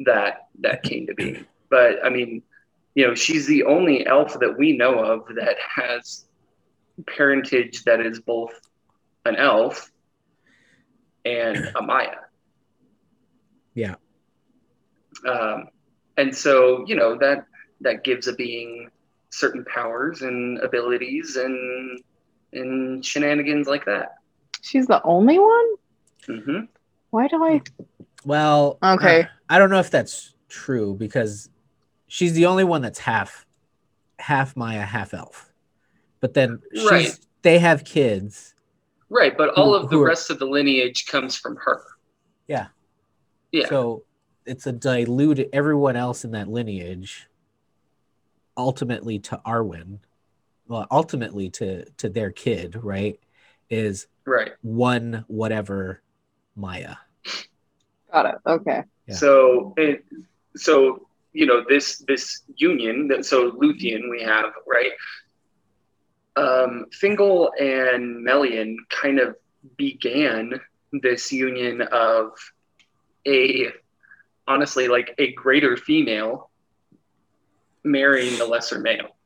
that that came to be. But I mean, you know, she's the only elf that we know of that has parentage that is both an elf and a Maia. Yeah. Um, and so you know that that gives a being certain powers and abilities and and shenanigans like that. She's the only one. Hmm Why do I? Well, Okay. uh, I don't know if that's true because she's the only one that's half half Maia, half elf. But then she's Right. they have kids. Right, but all Who- of the are- rest of the lineage comes from her. Yeah. Yeah. So it's a dilute everyone else in that lineage ultimately to Arwen. Well, ultimately to to their kid, right? Is right. one whatever Maia. Got it. Okay. Yeah. So it, so you know this this union that so Luthien we have right. Um, Thingol and Melian kind of began this union of a honestly like a greater female marrying the lesser male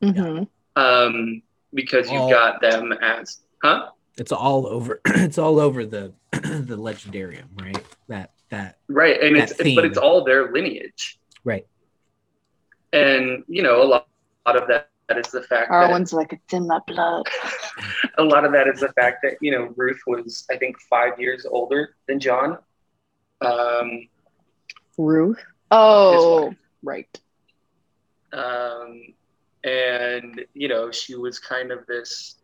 hmm um, because you've All- got them as huh It's all over it's all over the the legendarium, right? That that right and That it's but it's all their lineage right. and you know a lot, a lot of that, that is the fact that Arwen's like it's in my blood. a lot of that is the fact that you know Ruth was I think five years older than John. Um, Ruth. Oh, right. um, and you know she was kind of this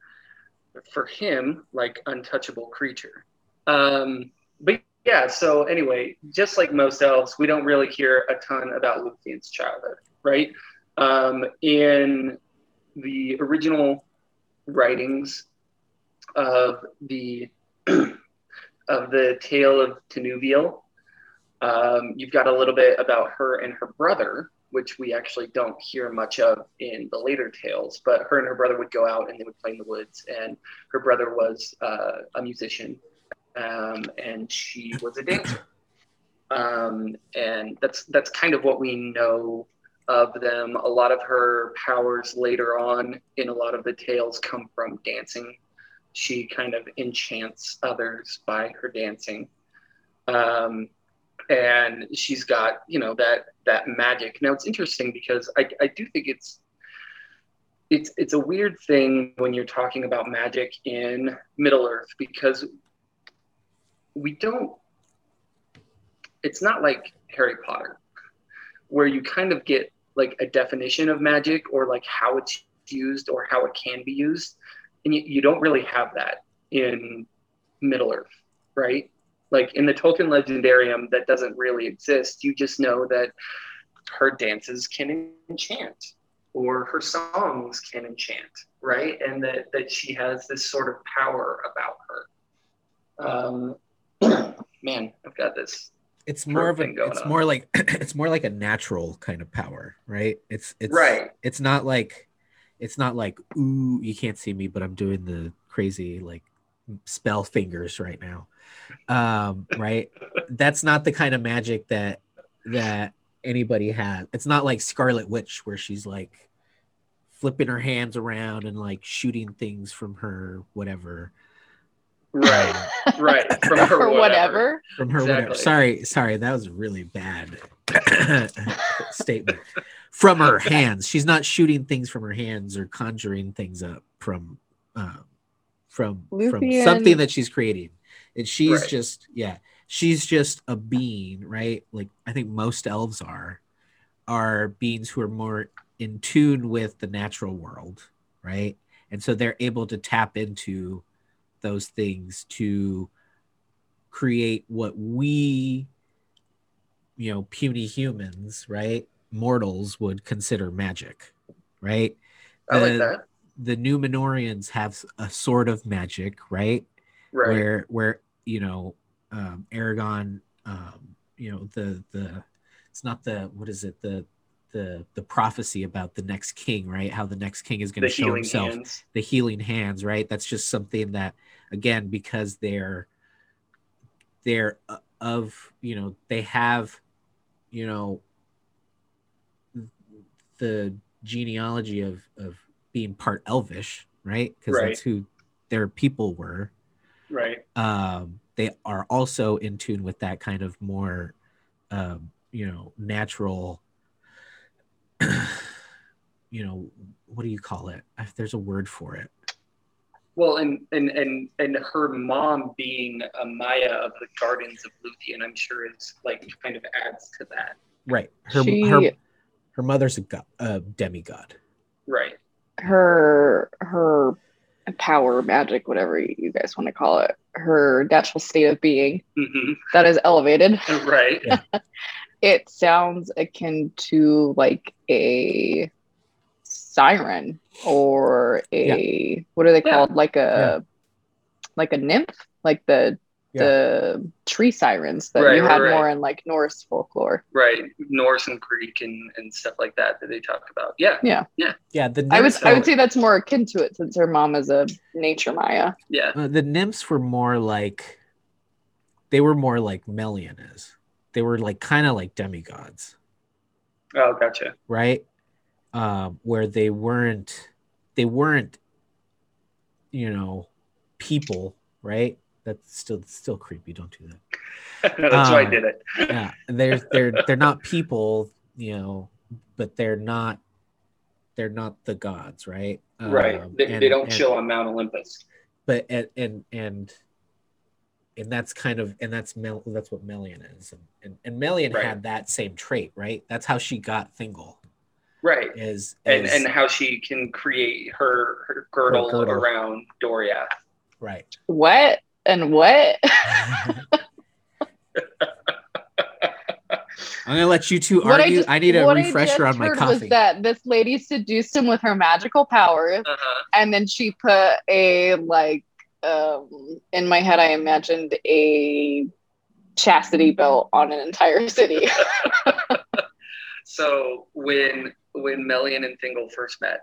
for him like untouchable creature. Um, but yeah, so anyway, just like most elves, we don't really hear a ton about Luthien's childhood, right? Um, in the original writings of the of the tale of Tinuviel, um, you've got a little bit about her and her brother, which we actually don't hear much of in the later tales. But her and her brother would go out and they would play in the woods, and her brother was uh, a musician, um, and she was a dancer. Um, and that's that's kind of what we know of them. A lot of her powers later on in a lot of the tales come from dancing. She kind of enchants others by her dancing. Um, and she's got you know that that magic. Now it's interesting because i, I do think it's it's it's a weird thing when you're talking about magic in middle earth because we don't it's not like harry potter where you kind of get like a definition of magic or like how it's used or how it can be used and you, you don't really have that in middle earth right like in the Tolkien Legendarium that doesn't really exist. You just know that her dances can enchant or her songs can enchant, right? And that, that she has this sort of power about her. Um, man, I've got this. It's more of a it's on. more like it's more like a natural kind of power, right? It's it's Right. It's not like it's not like ooh, you can't see me, but I'm doing the crazy like spell fingers right now. Um, right? That's not the kind of magic that that anybody has. It's not like Scarlet Witch where she's like flipping her hands around and like shooting things from her whatever. Right, right. From her whatever. whatever. From her whatever. Sorry, sorry, that was a really bad statement. From her hands. She's not shooting things from her hands or conjuring things up from um from from something that she's creating. And she's Right. just yeah. she's just a being, right? Like I think most elves are are beings who are more in tune with the natural world, right? And so they're able to tap into those things to create what we you know puny humans right mortals would consider magic right I like The- that. the Numenoreans have a sort of magic, right? Right. Where where you know um, Aragorn, um, you know the the it's not the what is it the the the prophecy about the next king, right? How the next king is going to show himself, hands. the healing hands, right? That's just something that again because they're they're uh, of you know they have you know the genealogy of of being part elvish right because Right. that's who their people were Right. um they are also in tune with that kind of more um you know natural you know what do you call it I- there's a word for it Well, and and and and her mom being a Maia of the Gardens of Luthien, I'm sure is like kind of adds to that. right her She- her her mother's a, go- a demigod Right. her her power, magic, whatever you guys want to call it, her natural state of being hmm that is elevated. Right. It sounds akin to like a siren or a what are they Yeah. called? Like a like a nymph, like the Yeah. the tree sirens that Right, you had right. more in like Norse folklore. Right. Norse and Greek and, and stuff like that that they talk about. Yeah. yeah Yeah, the I would nymphs I would say that's more akin to it since her mom is a nature Maia. Yeah. Uh, the nymphs were more like they were more like Melian is. They were like kind of like demigods, Oh, gotcha. right? Um, where they weren't they weren't you know people, right? That's still still creepy. Don't do that. That's why I Um, did it. Yeah, they're they're they're not people, you know, but they're not they're not the gods, right? right. Um, They, and- they don't and- chill on Mount Olympus. but and and and and that's kind of and that's Mel that's what Melian is and and, and Melian Right. had that same trait right that's how she got Thingol Right. is, And is and how she can create her, her girdle, girdle. around Doriath. right What and what? I'm gonna let you two argue I, need a what refresher I on just my heard coffee Was that this lady seduced him with her magical powers, Uh-huh. and then she put a like um, in my head. I imagined a chastity belt on an entire city. So when when Melian and Thingol first met,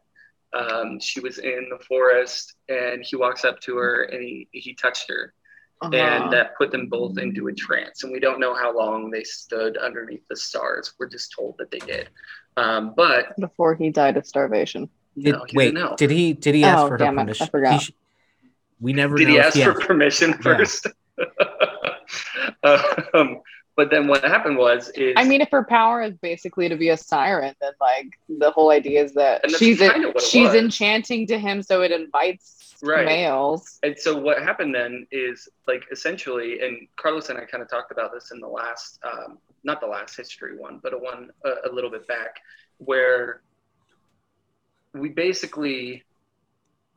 um, she was in the forest, and he walks up to her and he he touched her, Uh-huh. and that put them both into a trance. And we don't know how long they stood underneath the stars. We're just told that they did. Um, but before he died of starvation. did, no, he wait didn't know. did he did he ask Oh, for her damn it, I permission forgot. He sh- we never Did know he if ask for permission first? um, but then what happened was is I mean, if her power is basically to be a siren, then like the whole idea is that she's kinda what it she's was. enchanting to him, so it invites Right. males. and so what happened then is like essentially and carlos and i kind of talked about this in the last um, not the last history one but a one a, a little bit back where we basically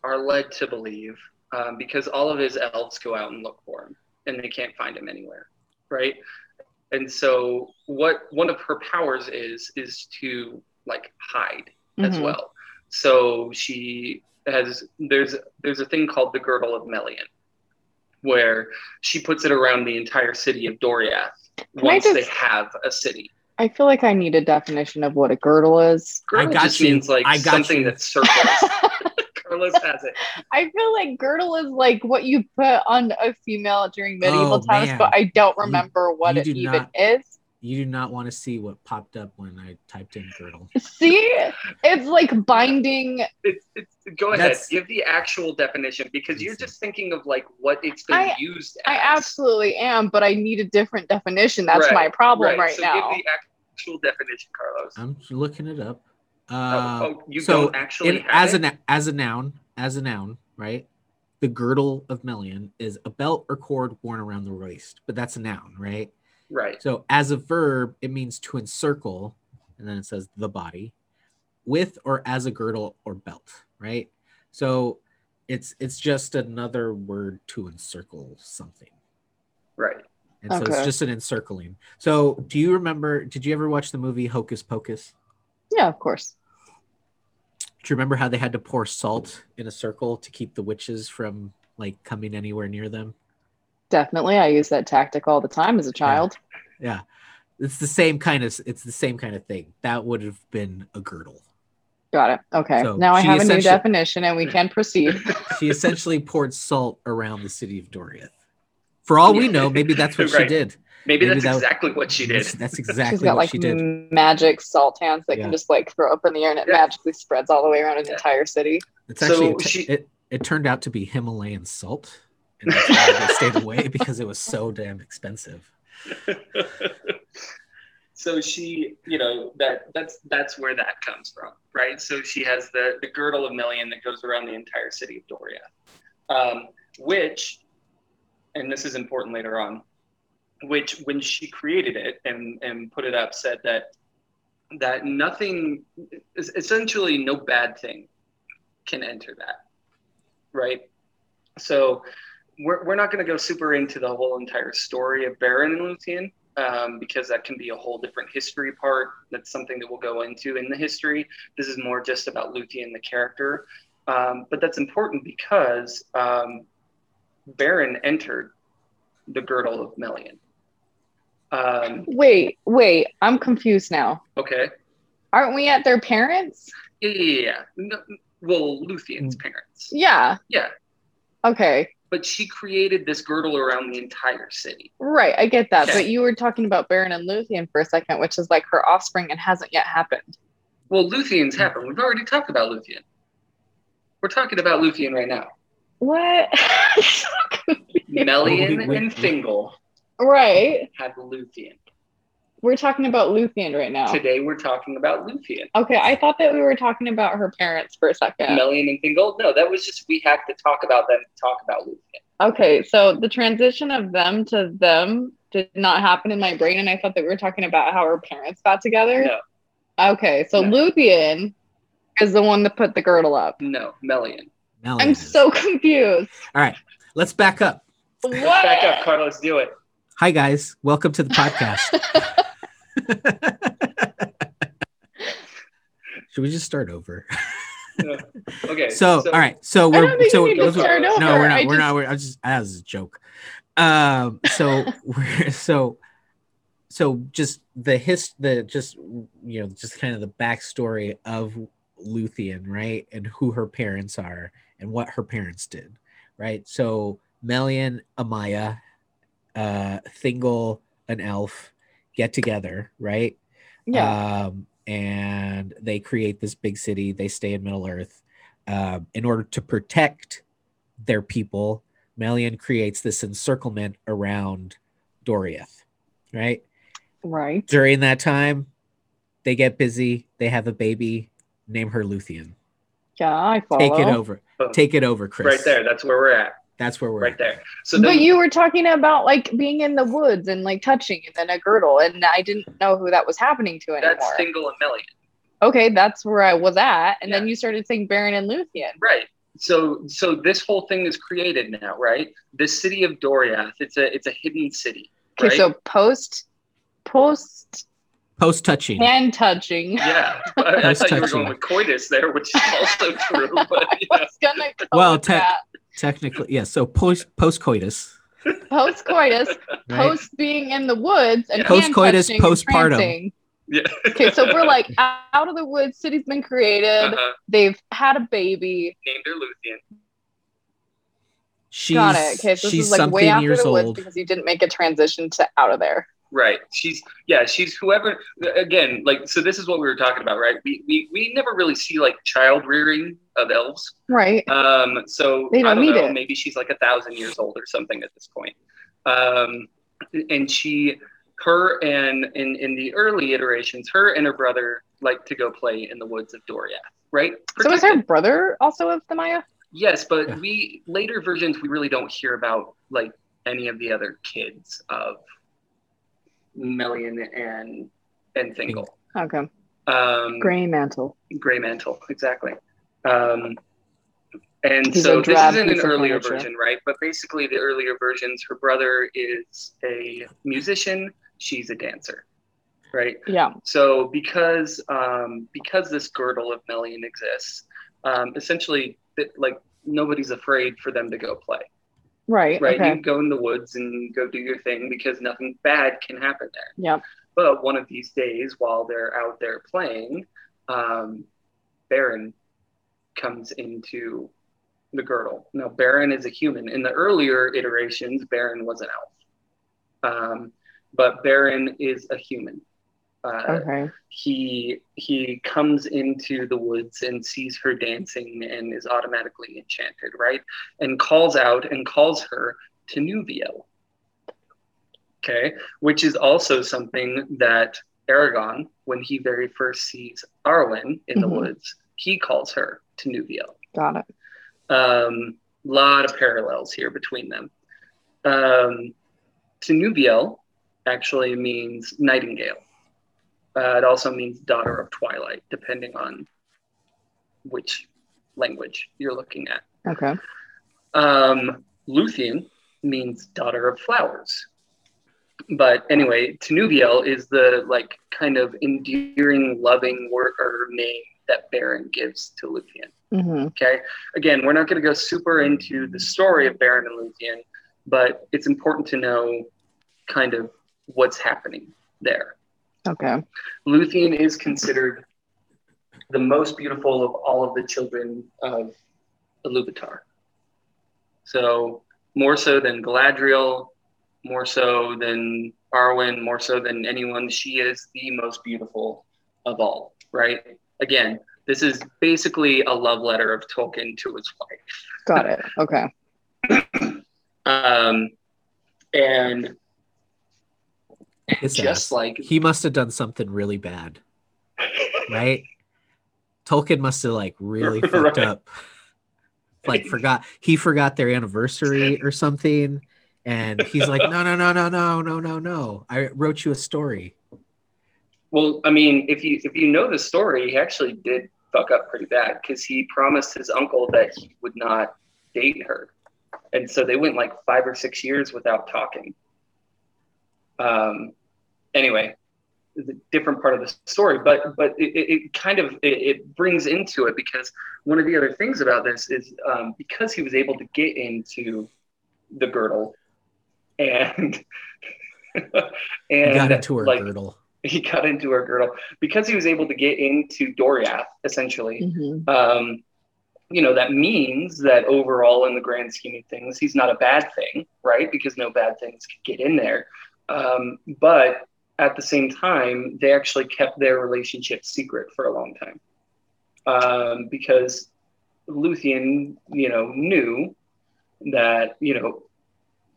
are led to believe um, because all of his elves go out and look for him and they can't find him anywhere right and so what one of her powers is is to like hide as Mhm. well. So she has there's there's a thing called the girdle of Melian, where she puts it around the entire city of Doriath I once they have a city. I feel like I need a definition of what a girdle is. Girdle got just you. means like I got something you. that circles. Carlos has it. I feel like girdle is like what you put on a female during medieval Oh, times, man. but I don't You- remember what you it even not- is. You do not want to see what popped up when I typed in girdle See, it's like binding. It's, it's, go ahead, That's- give the actual definition because you're just thinking of like what it's been I- used as. I absolutely am, but I need a different definition. That's Right, my problem right, so now. give the actual definition, Carlos. I'm looking it up uh, oh, oh, you so don't actually in, have as it? a as a noun as a noun right the girdle of Melian is a belt or cord worn around the waist, but that's a noun, right? Right. So as a verb, it means to encircle, and then it says the body with or as a girdle or belt, right? So it's it's just another word to encircle something. Right. And so it's just an encircling. So do you remember did you ever watch the movie Hocus Pocus? Yeah, of course. Do you remember how they had to pour salt in a circle to keep the witches from like coming anywhere near them? Definitely. I use that tactic all the time as a child. Yeah. It's the same kind of it's the same kind of thing. That would have been a girdle. Got it. Okay. So now I have a new definition and we can proceed. She essentially poured salt around the city of Doriath. For all we know, maybe that's what she did. Maybe, Maybe that's that- exactly what she did. That's, that's She's exactly got what like she did. magic salt hands that Yeah. can just like throw up in the air and it Yeah. magically spreads all the way around an Yeah. entire city. It's actually So she- it, it turned out to be Himalayan salt. And that's why they stayed away because it was so damn expensive. so she, you know, that that's that's where that comes from, right? So she has the the girdle of Melian that goes around the entire city of Doriath, um, which, and this is important later on, which when she created it and and put it up, said that that nothing, essentially no bad thing, can enter that, right? So we're, we're not going to go super into the whole entire story of Beren and Luthien um, because that can be a whole different history part. That's something that we'll go into in the history. This is more just about Luthien, the character. Um, but that's important because um, Beren entered the girdle of Melian. Um, Wait, wait, I'm confused now. okay. Aren't we at their parents? Yeah. No, well, Luthien's parents. Yeah. Yeah. Okay. But she created this girdle around the entire city. Right. I get that. Okay. But you were talking about Beren and Luthien for a second, which is like her offspring and hasn't yet happened. Well, Luthien's happened. We've already talked about Luthien. We're talking about Luthien right now. What? Melian We- we- and Thingol right. have Luthien. We're talking about Luthien right now. Today we're talking about Luthien. Okay, I thought that we were talking about her parents for a second. Melian and Thingol? No, that was just we have to talk about them to talk about Luthien. Okay, so the transition of them to them did not happen in my brain, and I thought that we were talking about how her parents got together. No, Okay, so No. Luthien is the one that put the girdle up. no, Melian. Melian I'm so confused. All right, let's back up. What? Back up, Carlos. Do it. Hi guys, welcome to the podcast. Should we just start over? Okay. So, all right, so we're so we need to those were- no, we're not. I we're not. We're I just that was a joke. Um, so we're so so just the his the just you know just kind of the backstory of Luthien, right, and who her parents are and what her parents did, right. So Melian, a Maia, uh, Thingol, an elf get together, right? Yeah. um, and they create this big city. They stay in Middle Earth um, in order to protect their people. Melian creates this encirclement around Doriath, right? right. During that time, they get busy. They have a baby. Name her Luthien. Yeah, I follow. Take it over. Boom. Take it over, Chris. Right there. That's where we're at. That's where we're Right at. there. So but you were talking about like being in the woods and like touching and then a girdle, and I didn't know who that was happening to anymore. that's Thingol and Melian. okay, that's where I was at, and then you started saying Beren and Luthien. Right. So so this whole thing is created now, right? This city of Doriath, it's a it's a hidden city. Okay, Right? so post post Post touching. hand touching. yeah. I, I thought you were going with coitus there, which is also true. But I was gonna Well, with te- that. Technically, yeah. So post post coitus. Post coitus, Right? post being in the woods and Yeah. Post-coitus, postpartum. yeah. Okay, so we're like out of the woods. City's been created. uh-huh. They've had a baby. named her Luthien. She's Got it. Okay, so this is like way after years the woods old. because you didn't make a transition to out of there. Right. She's yeah, she's whoever again, like so this is what we were talking about, right? We we, we never really see like child rearing of elves. Right. Um so They I don't don't need know, it. maybe she's like a thousand years old or something at this point. Um and she her and in in the early iterations, her and her brother like to go play in the woods of Doriath, right? So is her brother also of the Maia? Yes, but Yeah. we later versions we really don't hear about like any of the other kids of Melian and and Thingol. Okay. Um, Gray mantle. Gray Mantle, exactly. Um, and He's so this isn't an earlier version, right? But basically, the earlier versions, her brother is a musician, she's a dancer, right? Yeah. So because um, because this girdle of Melian exists, um, essentially, like nobody's afraid for them to go play, Right. right? Okay. You go in the woods and go do your thing because nothing bad can happen there. Yep. But one of these days, while they're out there playing, um, Beren comes into the girdle. Now, Beren is a human. In the earlier iterations, Beren was an elf. Um, but Beren is a human. Uh, Okay. he he comes into the woods and sees her dancing and is automatically enchanted, right? And calls out and calls her Tinuviel. Okay, which is also something that Aragorn, when he very first sees Arwen in the Mhm. woods, he calls her Tinuviel. Got it. Um, lot of parallels here between them. Um, Tinuviel actually means nightingale. Uh, it also means daughter of twilight, depending on which language you're looking at. Okay. Um, Luthien means daughter of flowers. But anyway, Tinuviel is the like kind of endearing, loving word or name that Beren gives to Luthien. hmm Okay. Again, we're not going to go super into the story of Beren and Luthien, but it's important to know kind of what's happening there. Okay. Luthien is considered the most beautiful of all of the children of Iluvatar. So, more so than Galadriel, more so than Arwen, more so than anyone, she is the most beautiful of all, right? Again, this is basically a love letter of Tolkien to his wife. Got it. Okay. Um, and His just ass. like he must have done something really bad, right? Tolkien must have like really fucked Right. up. Like forgot he forgot their anniversary or something, and he's like, no, no, no, no, no, no, no, no. I wrote you a story. Well, I mean, if you if you know the story, he actually did fuck up pretty bad because he promised his uncle that he would not date her, and so they went like five or six years without talking. Um, anyway, it's a different part of the story, but but it, it kind of it, it brings into it because one of the other things about this is um, because he was able to get into the girdle and and He got into her like, girdle. he got into her girdle because he was able to get into Doriath essentially. hmm Um, you know that means that overall, in the grand scheme of things, he's not a bad thing, right? Because no bad things could get in there. Um, but at the same time, they actually kept their relationship secret for a long time um, because Luthien, you know, knew that you know.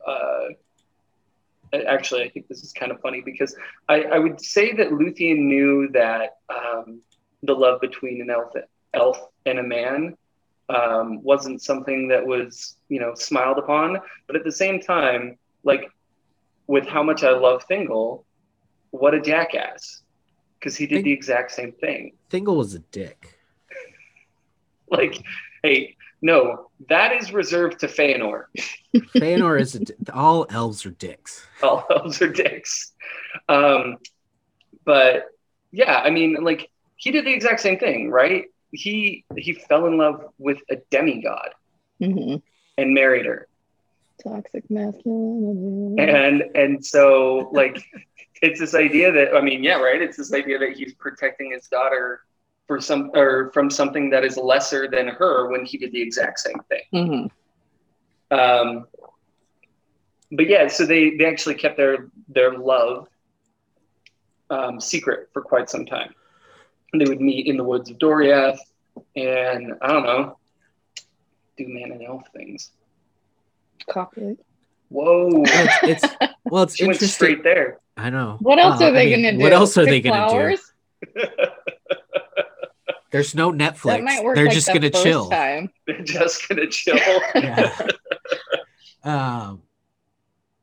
Uh, actually, I think this is kind of funny because I, I would say that Luthien knew that um, the love between an elf, elf and a man um, wasn't something that was, you know, smiled upon. But at the same time, like with how much I love Thingol, what a jackass. Because he did Think- the exact same thing. Thingol was a dick. Like, hey, no, that is reserved to Feanor. Feanor is a all elves are dicks. all elves are dicks. Um, but yeah, I mean, like he did the exact same thing, right? He he fell in love with a demigod hmm and married her, Toxic masculinity. and and so like it's this idea that I mean, yeah, right? It's this idea that he's protecting his daughter for some or from something that is lesser than her when he did the exact same thing. hmm Um, but yeah, so they they actually kept their their love um, secret for quite some time. They would meet in the woods of Doriath, and I don't know, do man and elf things. Copy. Whoa, it's, it's well, it's she went interesting. straight there. I know. What else Uh, are they I mean, gonna do? What else are they gonna do? flowers? There's no That Netflix. might work. They're like just the gonna first chill. Time. just gonna chill. Yeah. um,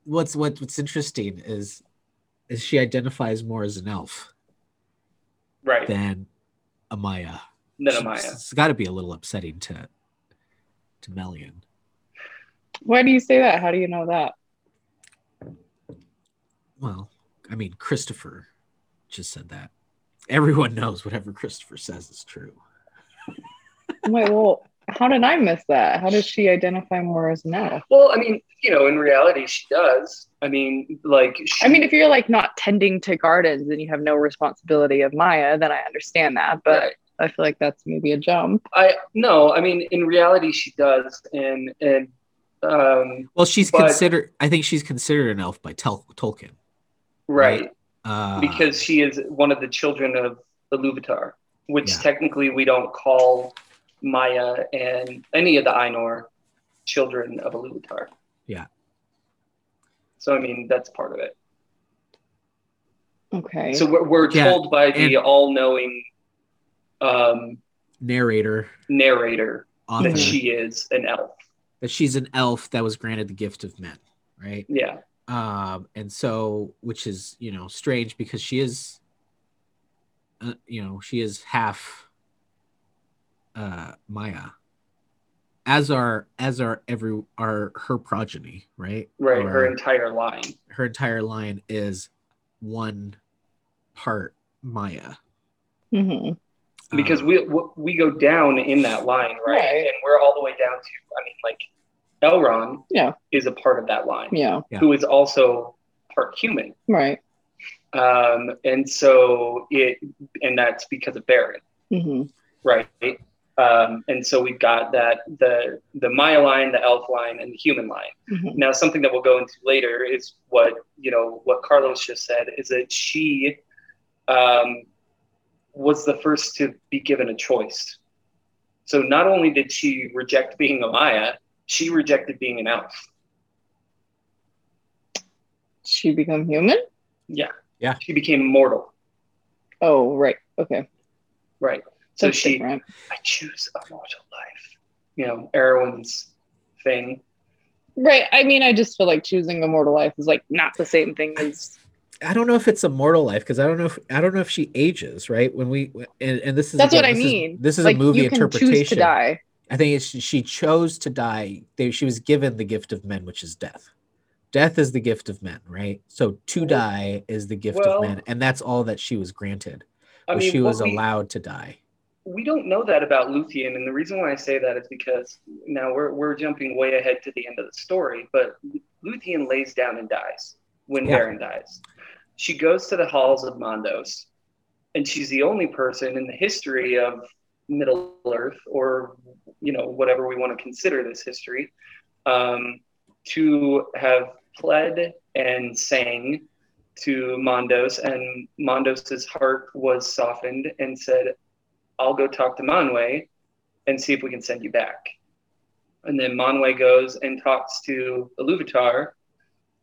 what's what, what's interesting is is she identifies more as an elf right. than a Maia. Then It's- a Maia. It's got to be a little upsetting to to Melian. Why do you say that? How do you know that? Well, I mean, Christopher just said that. Everyone knows whatever Christopher says is true. Wait, well, how did I miss that? How does she identify more as an elf? Well, I mean, you know, in reality, she does. I mean, like, she, I mean, if you're like not tending to gardens and you have no responsibility of Maia, then I understand that. But Right. I feel like that's maybe a jump. I no, I mean, in reality, she does, and and um, Well, she's But- considered. I think she's considered an elf by Tel- Tolkien. right, Uh, because she is one of the children of the Iluvatar, which Yeah. technically we don't call Maia and any of the Ainur children of Iluvatar. Yeah. So I mean, that's part of it. Okay. So we're, we're Yeah, told by the and- all-knowing um, narrator, narrator author, that she is an elf. that she's an elf that was granted the gift of men, right? Yeah, um and so which is you know strange because she is uh, you know she is half uh maia as are as are every are her progeny right right. Or Her entire line. her entire line is one part maia Mm-hmm. because Um, we we go down in that line, right? Right. And we're all the way down to, I mean, like Elrond Yeah. is a part of that line, Yeah. Yeah. who is also part human, Right. um, and so it, and that's because of Beren, hmm right? Um, and so we've got that the the Maia line, the Elf line, and the human line. hmm Now, something that we'll go into later is what you know what Carlos just said is that she um, was the first to be given a choice. So not only did she reject being a Maia, she rejected being an elf. She become human? Yeah. Yeah. She became mortal. Oh, right. Okay. Right. So That's she, different. I choose a mortal life. You know, Arwen's thing. Right. I mean, I just feel like choosing a mortal life is like not the same thing as i don't know if it's a mortal life because i don't know if i don't know if she ages right when we and, and this is that's what I again, this is- mean. this is, like, a movie you can interpretation choose to die. I think it's, she chose to die. They, she was given the gift of men, which is death. Death is the gift of men, right? So to die is the gift well- of men, and that's all that she was granted. I mean, she was we- allowed to die. we don't know that about Luthien, and the reason why I say that is because now we're we're jumping way ahead to the end of the story, but Luthien lays down and dies when Yeah. Beren dies. She goes to the halls of Mandos, and she's the only person in the history of Middle Earth, or you know whatever we want to consider this history, um, to have pled and sang to Mandos, and Mandos's heart was softened and said, I'll go talk to Manwë and see if we can send you back. And then Manwë goes and talks to Iluvatar,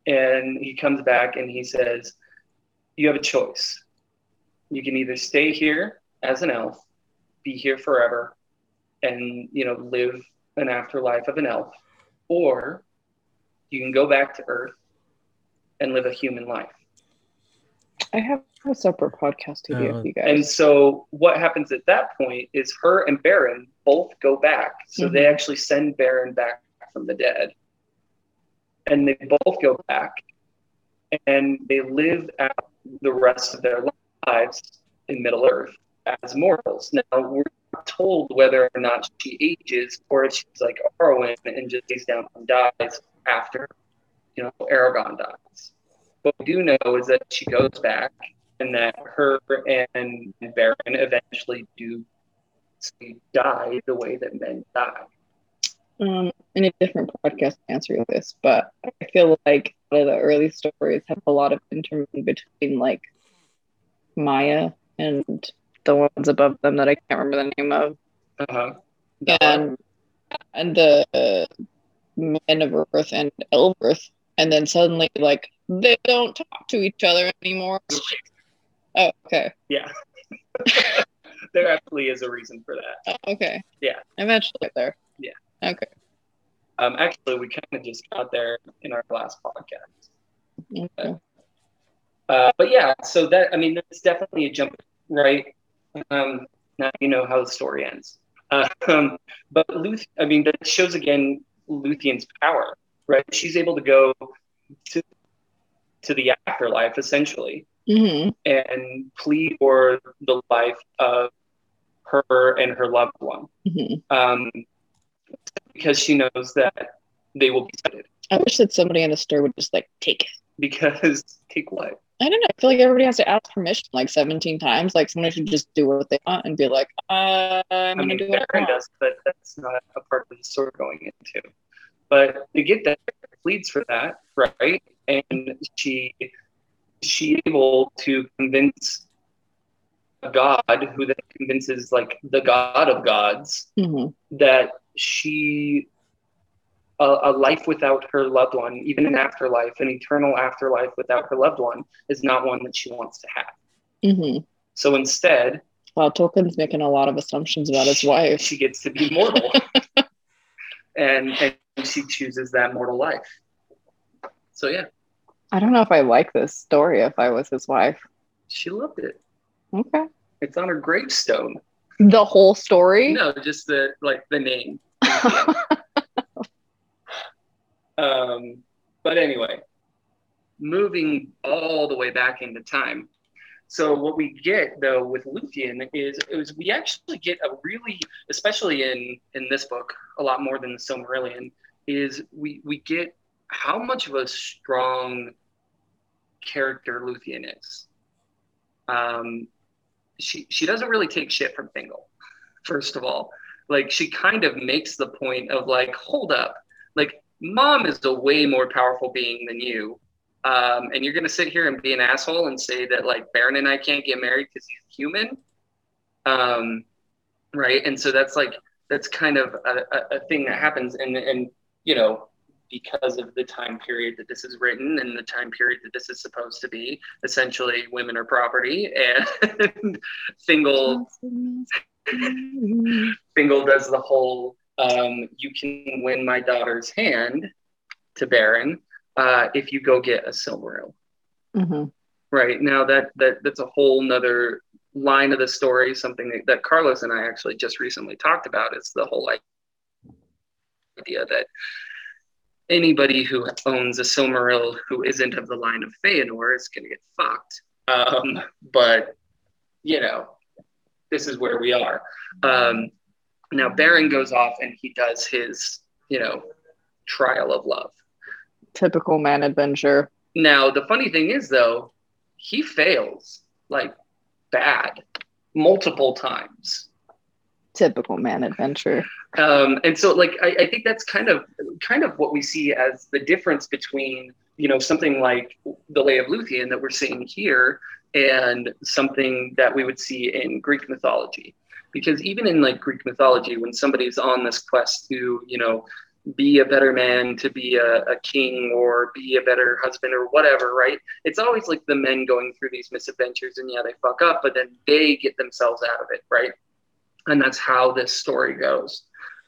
and he comes back and he says, You have a choice. You can either stay here as an elf, be here forever, and you know, live an afterlife of an elf, or you can go back to Earth and live a human life. I have a separate podcast to do Uh, with you guys. And so what happens at that point is her and Beren both go back. So they Mhm. actually send Beren back from the dead. And they both go back and they live out the rest of their lives in Middle Earth as mortals. Now we're told whether or not she ages or if she's like Arwen and just stays down and dies after, you know, Aragorn dies. What we do know is that she goes back and that her and Beren eventually do die the way that men die. um, in a different podcast answer this, but I feel like a lot of the early stories have a lot of intermingling between like Maia and the ones above them that I can't remember the name of, Uh-huh. and and the uh, men of Earth and Elverth, and then suddenly like they don't talk to each other anymore. Oh, okay, Yeah. there actually is a reason for that. oh, okay, Yeah. I eventually get there. Yeah. Okay. Um, actually, we kind of just got there in our last podcast. Okay. Uh, but yeah, so that I mean, that's definitely a jump, right? Um, now you know how the story ends. Uh, um, but Luth, I mean, that shows again Luthien's power, right? She's able to go to to the afterlife essentially hmm and plead for the life of her and her loved one, hmm um, because she knows that they will be cited. I wish that somebody in the store would just like take it. Because take what? I don't know. I feel like everybody has to ask permission like 17 times. Like someone should just do what they want and be like, uh, I'm gonna do what I does, but that's not a part of the story going into. But to get that, pleads for that, right? And she she able to convince a God who then convinces like the God of gods hmm that she a, a life without her loved one, even an afterlife, an eternal afterlife without her loved one, is not one that she wants to have. hmm So instead, Wow, Tolkien's making a lot of assumptions about his wife. she gets to be mortal, and and she chooses that mortal life. So yeah, I don't know if I like this story if I was his wife. she loved it. Okay. It's on her gravestone. The whole story? No, just the like the name. Um, but anyway, moving all the way back into time. So what we get though with Luthien is, is we actually get a really, especially in in this book, a lot more than the Silmarillion, is we we get how much of a strong character Luthien is. Um, she she doesn't really take shit from Thingol, first of all. Like she kind of makes the point of like, hold up, like mom is a way more powerful being than you. Um, and you're going to sit here and be an asshole and say that like Beren and I can't get married because he's human. Um, right. And so that's like, that's kind of a, a, thing that happens. And, and, you know, because of the time period that this is written and the time period that this is supposed to be, essentially women are property and Thingol Thingol does the whole um, you can win my daughter's hand to Beren uh, if you go get a Silmaril. hmm Right now, that that that's a whole nother line of the story. Something that, that Carlos and I actually just recently talked about is the whole like, idea that anybody who owns a Silmaril who isn't of the line of Feanor is going to get fucked. Um, but you know, this is where we are. Um, now Beren goes off and he does his, you know, trial of love. Typical man adventure. Now the funny thing is though, he fails like bad multiple times. Typical man adventure. Um, and so like I, I think that's kind of kind of what we see as the difference between you know something like the Lay of Luthien that we're seeing here and something that we would see in Greek mythology. Because even in like Greek mythology, when somebody's on this quest to, you know, be a better man, to be a, a king or be a better husband or whatever, right? It's always like the men going through these misadventures and yeah, they fuck up, but then they get themselves out of it, right? And that's how this story goes.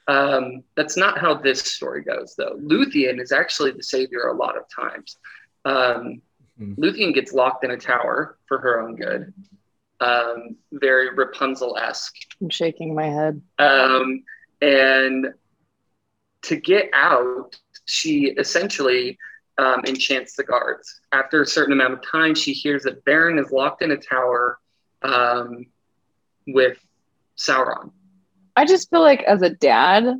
Um, that's not how this story goes, though. Luthien is actually the savior a lot of times. Um, Hmm. Luthien gets locked in a tower for her own good. Um, very Rapunzel esque. I'm shaking my head. Um, and to get out, she essentially um, enchants the guards. After a certain amount of time, she hears that Beren is locked in a tower um, with Sauron. I just feel like as a dad,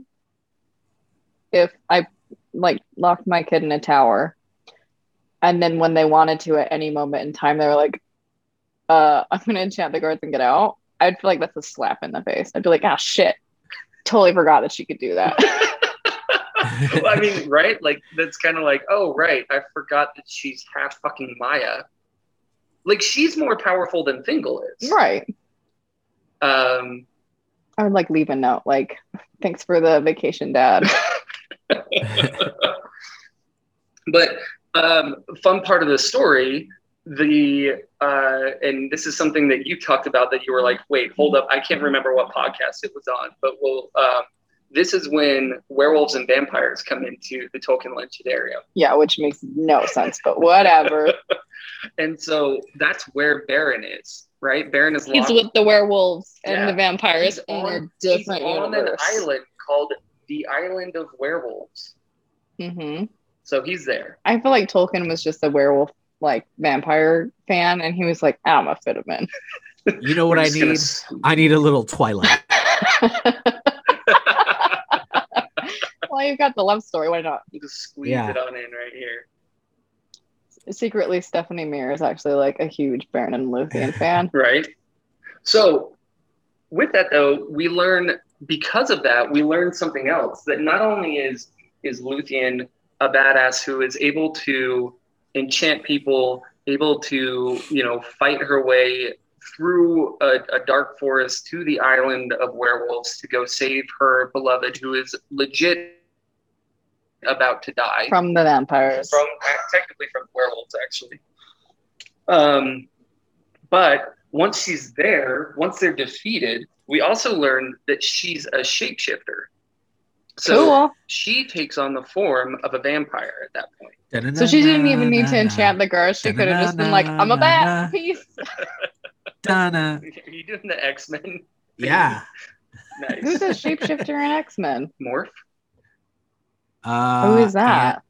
if I like locked my kid in a tower and then when they wanted to at any moment in time, they were like, uh, I'm gonna enchant the guards and get out, I'd feel like that's a slap in the face. I'd be like, ah shit. Totally forgot that she could do that. Well, I mean, right? Like that's kind of like, oh, right. I forgot that she's half fucking Maia. Like she's more powerful than Thingol is. right. Um, I would like leave a note like, thanks for the vacation, dad. but um, fun part of the story, the uh, and this is something that you talked about that you were like, wait, hold up, I can't remember what podcast it was on, but we'll. Um, this is when werewolves and vampires come into the Tolkien legendarium. Yeah, which makes no sense, but whatever. And so that's where Beren is, right? Beren is He's with the werewolves and Yeah. the vampires He's in on, a different he's on universe. an island called the Island of Werewolves. Mm-hmm. So he's there. I feel like Tolkien was just a werewolf, like vampire fan, and he was like, I'm gonna fit him in. You know what I just gonna need? s- I need a little Twilight. well, you've got the love story. Why not? just squeeze Yeah. it on in right here. Secretly, Stephenie Meyer is actually like a huge Beren and Luthien fan. right? So, with that though, we learn because of that, we learn something else that not only is is Luthien a badass who is able to enchant people, able to you know fight her way through a, a dark forest to the island of werewolves to go save her beloved, who is legit about to die From the vampires. from technically from werewolves actually. Um, but once she's there, once they're defeated, we also learn that she's a shapeshifter. So cool. she takes on the form of a vampire at that point. So she didn't even need to enchant the girls. She could have just been like, I'm a bat piece. Donna. Are you doing the X Men? Yeah. nice. Who's a shapeshifter in X Men? Morph. Uh, Who is that?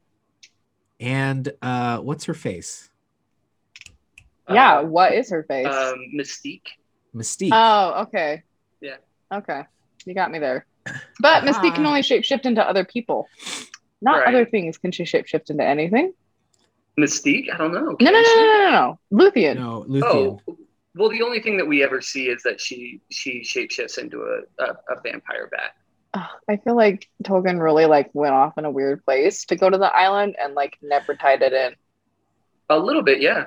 And, and uh, what's her face? yeah, Uh, what is her face? um, Mystique. Mystique. oh, okay. Yeah. Okay. You got me there. But Mystique can only shapeshift into other people. Not Right. other things. Can she shapeshift into anything? Mystique? I don't know. No, no, no, no, no, no, no. Luthien. no, oh, Luthien. Oh, well, the only thing that we ever see is that she she shapeshifts into a, a, a vampire bat. Ugh, I feel like Tolkien really like went off in a weird place to go to the island and like never tied it in. A little bit, yeah.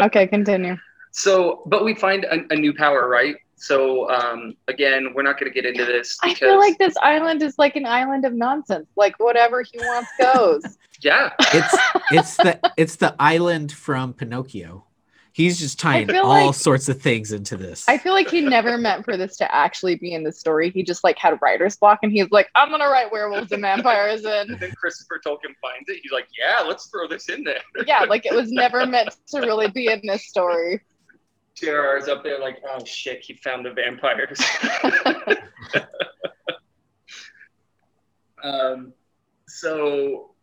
Okay, continue. So, but we find a, a new power, right? So, um, again, we're not going to get into this I feel like this island is like an island of nonsense. Like whatever he wants goes. yeah, It's it's the it's the island from Pinocchio. He's just tying all like- sorts of things into this. I feel like he never meant for this to actually be in the story. He just like had writer's block and he's like, I'm gonna write werewolves and vampires and and then Christopher Tolkien finds it. He's like, yeah, let's throw this in there. yeah, like it was never meant to really be in this story. JRR's up there like, oh shit, he found the vampires. um, so,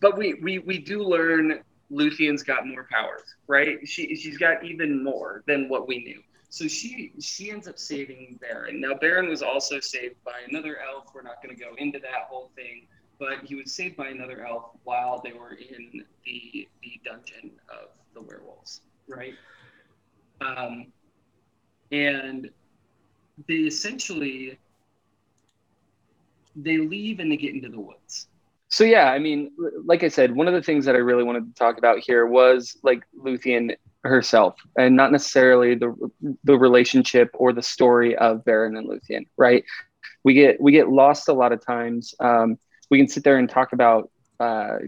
but we, we we do learn Luthien's got more powers, right? She she's got even more than what we knew. So she she ends up saving Beren. Now Beren was also saved by another elf. We're not going to go into that whole thing, but he was saved by another elf while they were in the the dungeon of the werewolves, right? Um, and they essentially they leave and they get into the woods. So yeah, I mean, like I said, one of the things that I really wanted to talk about here was like Luthien herself, and not necessarily the the relationship or the story of Beren and Luthien. Right? We get we get lost a lot of times. Um, we can sit there and talk about uh,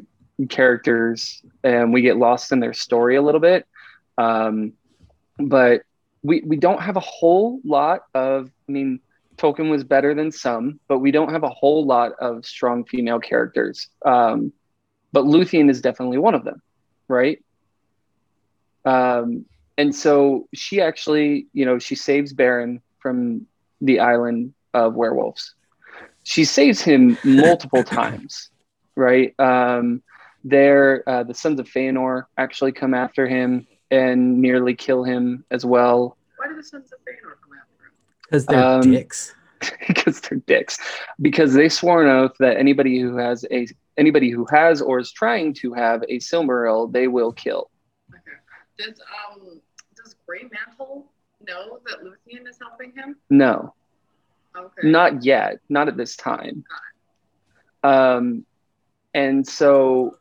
characters, and we get lost in their story a little bit. Um, but we we don't have a whole lot of. I mean, Tolkien was better than some, but we don't have a whole lot of strong female characters. Um, but Luthien is definitely one of them, right? Um, and so she actually, you know, she saves Beren from the island of werewolves. She saves him multiple times, right? Um, there, uh, the sons of Feanor actually come after him and nearly kill him as well. Why do the sons of Feanor come after him? because they're um, dicks. because they're dicks. Because they swore an oath that anybody who has a anybody who has or is trying to have a Silmaril, they will kill. Okay. Does um does Grey Mantle know that Luthien is helping him? No, Okay. not yet. Not at this time. Um, and so,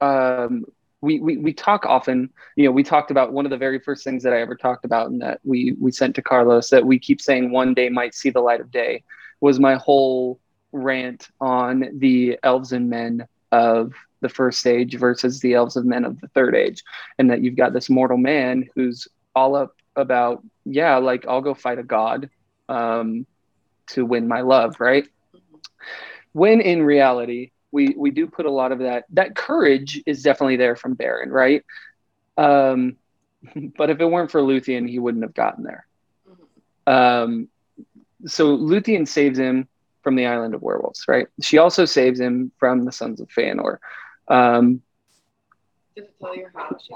um, we, we we talk often. You know, we talked about one of the very first things that I ever talked about, and that we we sent to Carlos that we keep saying one day might see the light of day, was my whole rant on the elves and men of the first age versus the elves and men of the third age, and that you've got this mortal man who's all up about yeah like i'll go fight a god um, to win my love right when in reality we we do put a lot of that that courage is definitely there from Beren, right? Um, but if it weren't for luthien he wouldn't have gotten there. Um, so luthien saves him from the island of werewolves right? She also saves him from the sons of feanor. Um, Did it tell you how she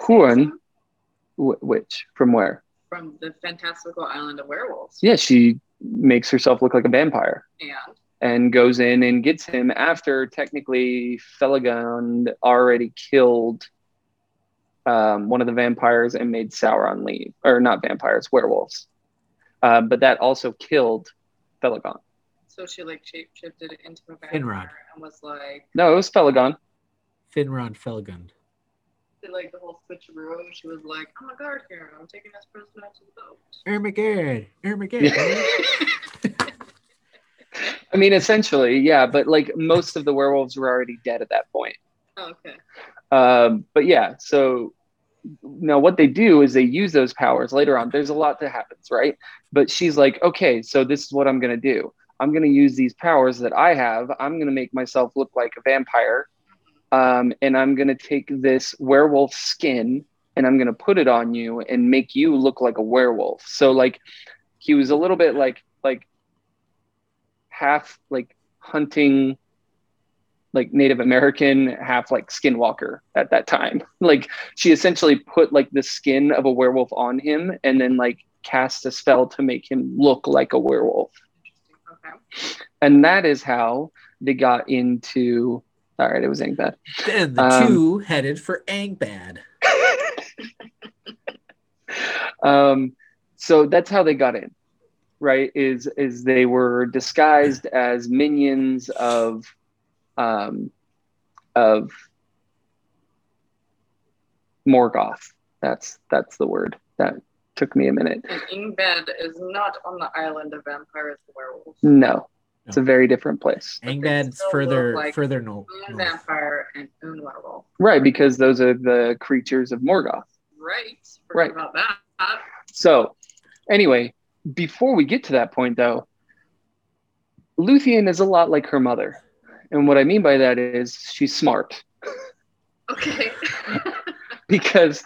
wh- which from where? From the fantastical island of werewolves. yeah she makes herself look like a vampire. And and goes in and gets him after technically Felagund already killed um, one of the vampires and made Sauron leave, or not vampires, werewolves. Uh, but that also killed Felagund. so she like shape shifted into a vampire Finrod. and was like No, it was Felagund. Finrod Felagund. did like the whole switcheroo. She was like, I'm a guard here. I'm taking us prisoner to the boat. Ermagerd. Ermagerd. I mean, essentially, yeah. But like most of the werewolves were already dead at that point. Oh, okay. Um, but yeah, so now what they do is they use those powers later on. There's a lot that happens, right? But she's like, okay, so this is what I'm going to do. I'm going to use these powers that I have. I'm going to make myself look like a vampire. Um, and I'm going to take this werewolf skin and I'm going to put it on you and make you look like a werewolf. So like he was a little bit like, like half like hunting like Native American, half like skinwalker at that time. Like she essentially put like the skin of a werewolf on him and then like cast a spell to make him look like a werewolf. Okay. And that is how they got into all right, it was Angband. then the Um, two headed for Angband. um, so that's how they got in, right? Is is they were disguised as minions of um, of Morgoth. That's that's the word. That took me a minute. And Angband is not on the island of vampires and werewolves. No, it's a very different place. But Angband's further like further no, north. vampire and un werewolf. Right, because those are the creatures of Morgoth. Right. Forgot Right. about that. So, anyway, before we get to that point, though, Luthien is a lot like her mother. And what I mean by that is she's smart Okay. because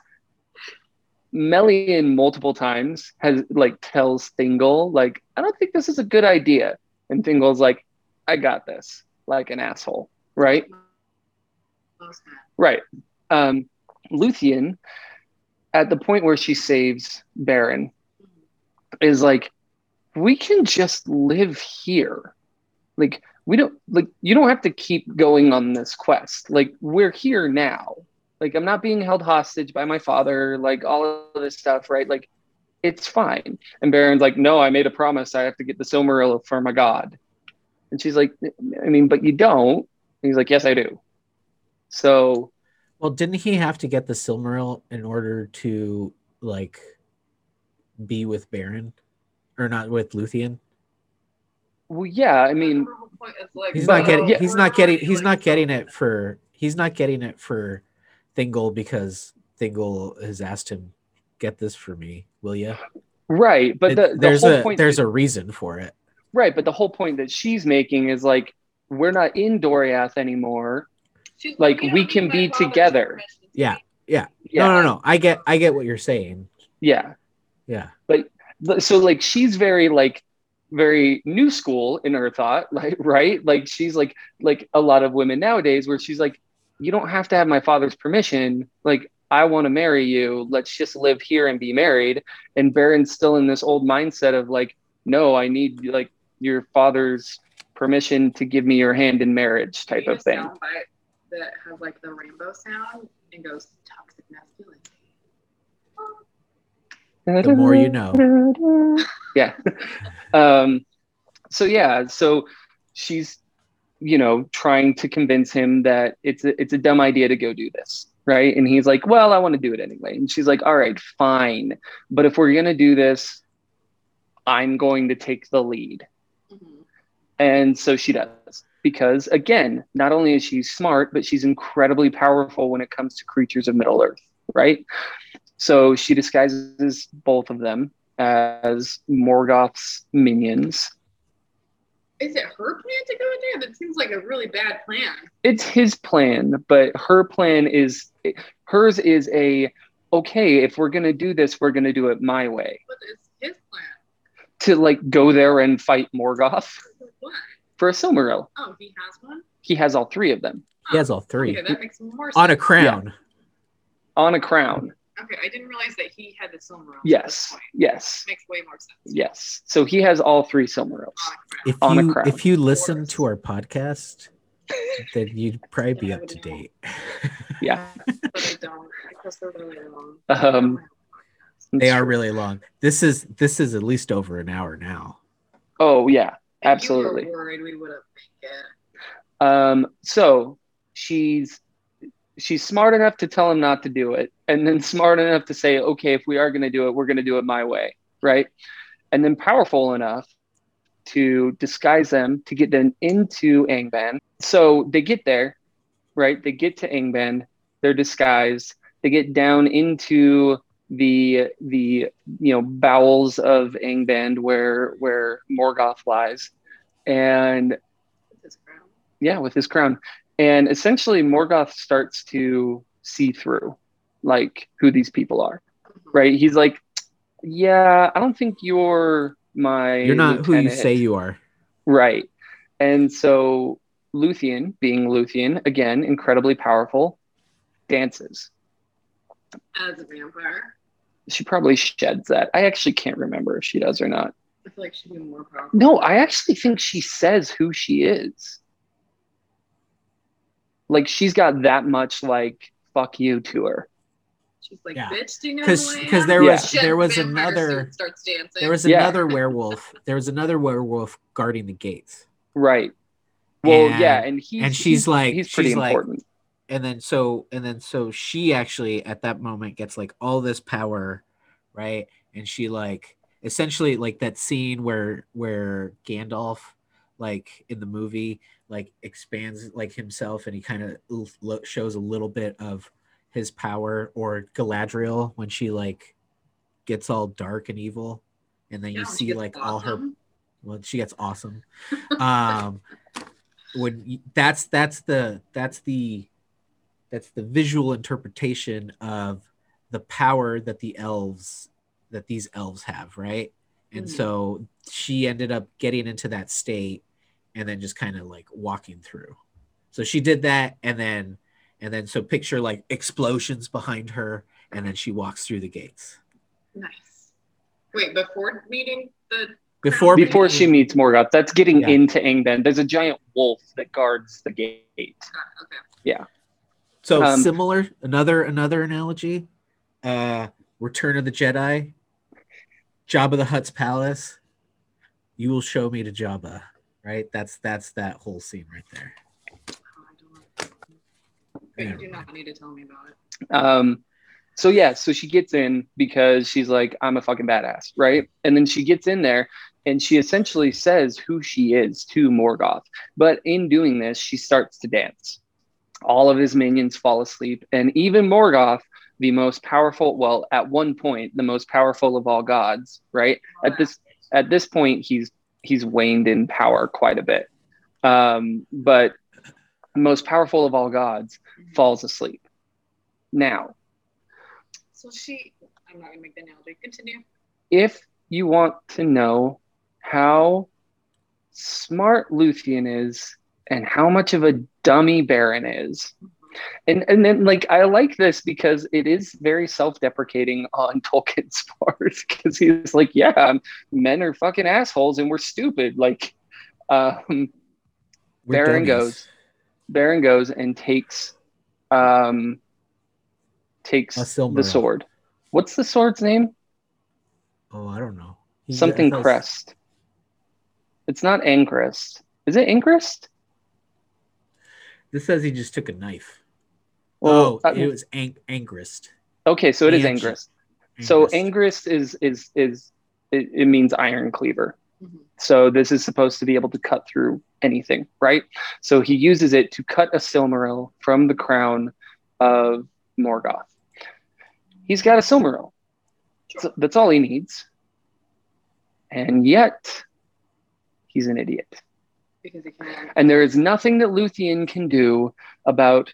Melian multiple times has like tells Thingol, like, I don't think this is a good idea. And Thingol's like, I got this, like an asshole, right? Right. Um, Luthien, at the point where she saves Beren, is like, we can just live here. Like, we don't like you don't have to keep going on this quest. Like, we're here now. Like, I'm not being held hostage by my father, like all of this stuff, right? Like, it's fine. And Beren's like, no, I made a promise. I have to get the Silmaril for my god. And she's like, I mean, but you don't. And he's like, yes, I do. So Well, didn't he have to get the Silmaril in order to like be with Beren, or not with Luthien? Well, yeah, I mean, He's not getting. yeah. He's not getting. He's not getting it for. He's not getting it for Thingol because Thingol has asked him, "Get this for me, will you?" right. But the, the there's whole a point, there's a reason for it. right. But the whole point that she's making is like, we're not in Doriath anymore. like, we can be together. Yeah. Yeah, No, no, no. I get. I get what you're saying. yeah. Yeah. But so like, she's very like, very new school in her thought, like, right? Like, she's like, like a lot of women nowadays, where she's like, you don't have to have my father's permission. Like, I want to marry you. Let's just live here and be married. And Beren's still in this old mindset of like, no, I need like your father's permission to give me your hand in marriage type of thing. That has like the rainbow sound and goes toxic masculinity. The more you know. yeah. Um, so yeah, so she's, you know, trying to convince him that it's a, it's a dumb idea to go do this, right? And he's like, "Well, I want to do it anyway." And she's like, "All right, fine, but if we're gonna do this, I'm going to take the lead." And so she does. Because again, not only is she smart, but she's incredibly powerful when it comes to creatures of Middle Earth, right? So she disguises both of them as Morgoth's minions. Is it her plan to go in there? That seems like a really bad plan. It's his plan, but her plan is hers is a okay, if we're gonna do this, we're gonna do it my way. What is his plan? To like go there and fight Morgoth What? for a Silmaril. Oh, he has one? He has all three of them He has all three Okay, that makes more sense. on a crown. on a crown. Okay, I didn't realize that he had the Silmaril. at Yes, this point. yes, Makes way more sense. yes. So he has all three Silmarils. On a crown. If On a you crown. if you listen to our podcast, then you'd probably be Yeah, I up to know. date. Yeah, But I don't because they're really long. Um, They are really long. This is this is at least over an hour now. Oh yeah, If you absolutely. were worried we would have made it. Um, so she's she's smart enough to tell him not to do it, and then smart enough to say, okay, if we are going to do it, we're going to do it my way, right? And then powerful enough to disguise them to get them into Angband. So they get there, right? They get to Angband, they're disguised. They get down into the the you know bowels of Angband where where Morgoth lies, and with his crown. yeah, with his crown. And essentially, Morgoth starts to see through, like, who these people are, Mhm. right? He's like, yeah, I don't think you're my. You're not who you say you are. Right. And so Luthien, being Luthien, again, incredibly powerful, dances. As a vampire, She probably sheds that. I actually can't remember if she does or not. I feel like she'd be more powerful. No, I actually think she says who she is. Like she's got that much like fuck you to her. She's like, Yeah. bitch, do you know 'Cause- who I 'cause am?" there was- Sheds there was vampire another- starts dancing. There was Yeah. another werewolf. There was another werewolf guarding the gates. Right. Well, And- yeah, and he's and she's he's- like- he's pretty she's like- important. and then so and then so she actually at that moment gets like all this power right and she like essentially like that scene where where gandalf like in the movie like expands like himself and he kind of shows a little bit of his power or galadriel when she like gets all dark and evil and then Yeah, you see like all her awesome. well she gets awesome um when you, that's that's the that's the that's the visual interpretation of the power that the elves that these elves have right and Mhm. so she ended up getting into that state and then just kind of like walking through so she did that and then and then so picture like explosions behind her and then she walks through the gates Nice. Wait, before meeting the before Before she meets Morgoth, that's getting Yeah. into Angband. There's a giant wolf that guards the gate. ah, okay. Yeah. So Um, similar, another another analogy. Uh Return of the Jedi, Jabba the Hutt's palace. You will show me to Jabba, right? That's that's that whole scene right there. I don't. But you do not need to tell me about it. Um, so yeah, so she gets in because she's like, I'm a fucking badass, right? And then she gets in there and she essentially says who she is to Morgoth. But in doing this, she starts to dance. All of his minions fall asleep, and even Morgoth, the most powerful, well, at one point, the most powerful of all gods, right? At this at this point, he's he's waned in power quite a bit. Um, but the most powerful of all gods falls asleep. Now, So she, I'm not gonna make the analogy. Continue. if you want to know how smart Luthien is and how much of a dummy Beren is, and and then like I like this because it is very self-deprecating on Tolkien's part because he's like, yeah, men are fucking assholes and we're stupid. Like, um, We're Beren dummies. goes. Beren goes and takes, um, takes the sword. What's the sword's name? Oh, I don't know. He- Something crest. It's not Angrist. Is it Angrist? This says he just took a knife. Well, oh, uh, it was ang- Angrist. okay, so it is Ang- Angrist. So Angrist. Angrist is is is it, it means iron cleaver. Mhm. So this is supposed to be able to cut through anything, right? So he uses it to cut a Silmaril from the crown of Morgoth. He's got a Silmaril. So that's all he needs. And yet, he's an idiot. Because he can. And there is nothing that Luthien can do about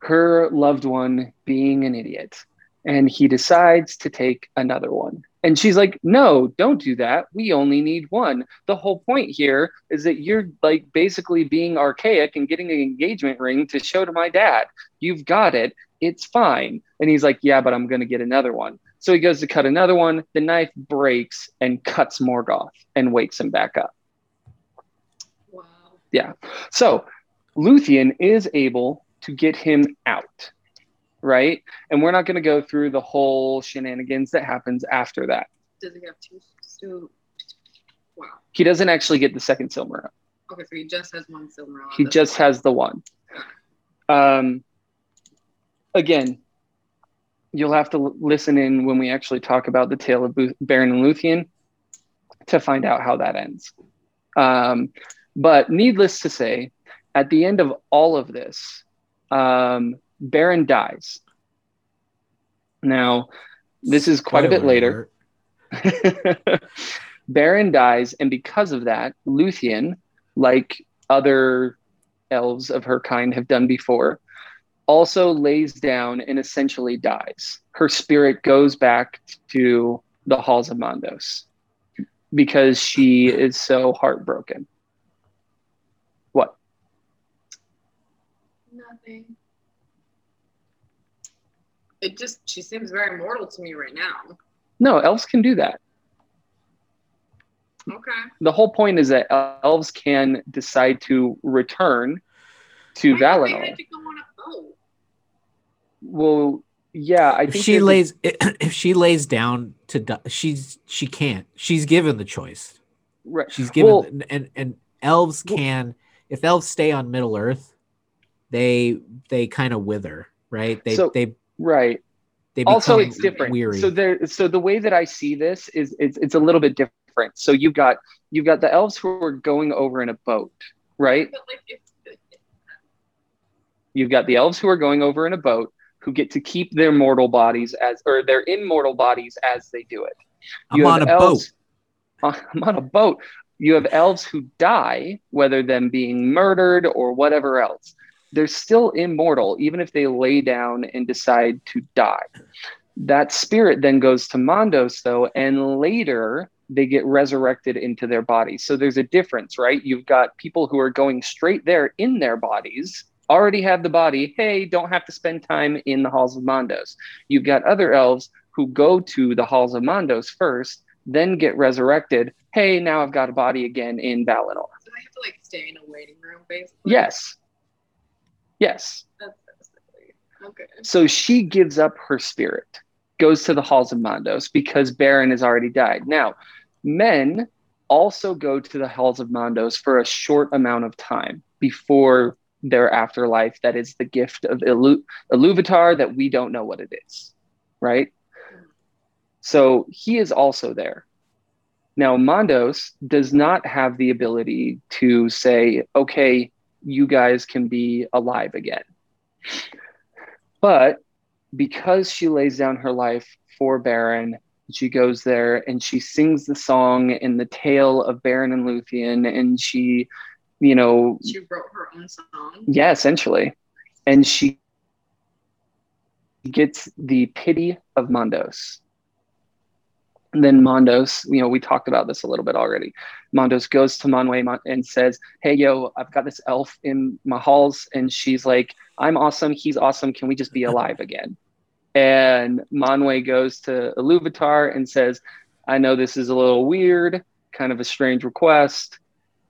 her loved one being an idiot. And he decides to take another one. And she's like, no, don't do that. We only need one. The whole point here is that you're like basically being archaic and getting an engagement ring to show to my dad. You've got it. It's fine. And he's like, yeah, but I'm going to get another one. So he goes to cut another one. The knife breaks and cuts Morgoth and wakes him back up. Wow. Yeah. So Luthien is able to get him out, right? And we're not going to go through the whole shenanigans that happens after that. Does he have two? two wow. He doesn't actually get the second Silmaril. Okay, so he just has one silver. on He just one. has the one. Um, again, you'll have to l- listen in when we actually talk about the tale of Booth- Beren and Luthien to find out how that ends. Um, but needless to say, at the end of all of this, um, Beren dies. Now, this is quite a bit later. Beren dies, and because of that, Luthien, like other elves of her kind have done before, also lays down and essentially dies. Her spirit goes back to the halls of Mandos because she is so heartbroken. What? Nothing. It just she seems very mortal to me right now. No, elves can do that. Okay. The whole point is that elves can decide to return to Why don't they Valinor. to go on a boat? Well, yeah, I if think she there's a- lays if she lays down to die, she's she can't. She's given the choice. Right. She's given Well- and and elves Well- can if elves stay on Middle Earth, they they kind of wither, right? They So- they Right. they become also it's different weary. so there so the way that i see this is it's, it's a little bit different so you've got you've got the elves who are going over in a boat right But like if you've got the elves who are going over in a boat who get to keep their mortal bodies as or their immortal bodies as they do it I'm on a boat. i'm on a boat you have elves who die whether them being murdered or whatever else they're still immortal even if they lay down and decide to die. That spirit then goes to mandos though and later they get resurrected into their bodies so there's a difference right? You've got people who are going straight there in their bodies already have the body. Hey don't have to spend time in the halls of mandos. You've got other elves who go to the halls of mandos first then get resurrected. Hey now i've got a body again in valinor. So I have to like stay in a waiting room basically. yes yes okay. So she gives up her spirit, goes to the halls of Mandos because Beren has already died. Now, men also go to the halls of Mandos for a short amount of time before their afterlife. That is the gift of Ilu- Iluvatar that we don't know what it is, right? So he is also there. Now, Mandos does not have the ability to say, okay, you guys can be alive again. But because she lays down her life for Beren, she goes there and she sings the song in the tale of Beren and Luthien, and she, you know, She wrote her own song. yeah, essentially, and she gets the pity of Mandos. Then Mandos, you know, we talked about this a little bit already. Mandos goes to Manwë Mon- and says, Hey, yo, I've got this elf in my halls. And she's like, I'm awesome. He's awesome. Can we just be alive again? And Manwë goes to Iluvatar and says, I know this is a little weird, kind of a strange request.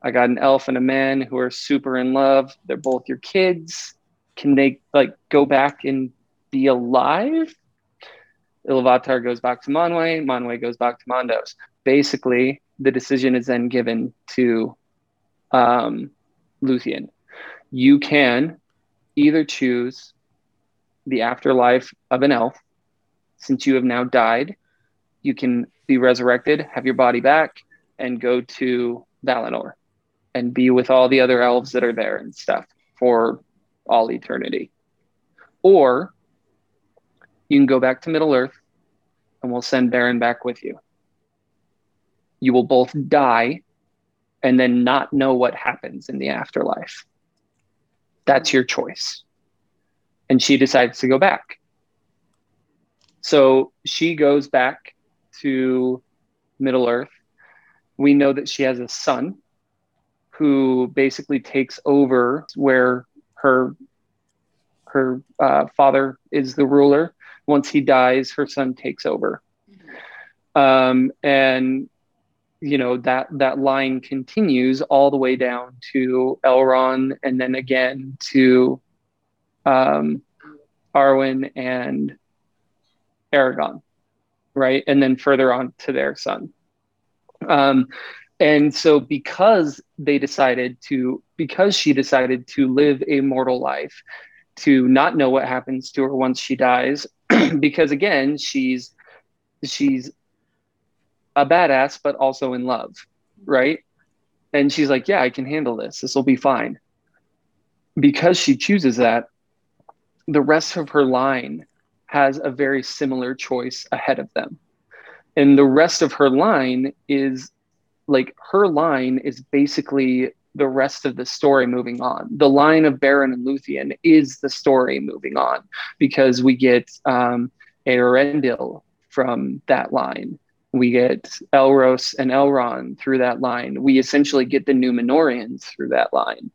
I got an elf and a man who are super in love. They're both your kids. Can they like go back and be alive? Iluvatar goes back to Manwë. Manwë goes back to Mandos. Basically, the decision is then given to um, Luthien. You can either choose the afterlife of an elf, since you have now died. You can be resurrected, have your body back, and go to Valinor and be with all the other elves that are there and stuff for all eternity. Or you can go back to Middle Earth and we'll send Beren back with you. You will both die and then not know what happens in the afterlife. That's your choice. And she decides to go back. So she goes back to Middle Earth. We know that she has a son who basically takes over where her her uh, father is the ruler. Once he dies, her son takes over, um, and you know that that line continues all the way down to Elrond, and then again to um, Arwen and Aragorn, right, and then further on to their son. Um, and so because they decided to because she decided to live a mortal life to not know what happens to her once she dies because again she's she's a badass but also in love right? And she's like yeah i can handle this. This will be fine. Because she chooses that the rest of her line has a very similar choice ahead of them. And the rest of her line is like her line is basically the rest of the story moving on. The line of Beren and Luthien is the story moving on because we get um, Eärendil from that line. We get Elros and Elrond through that line. We essentially get the Numenoreans through that line.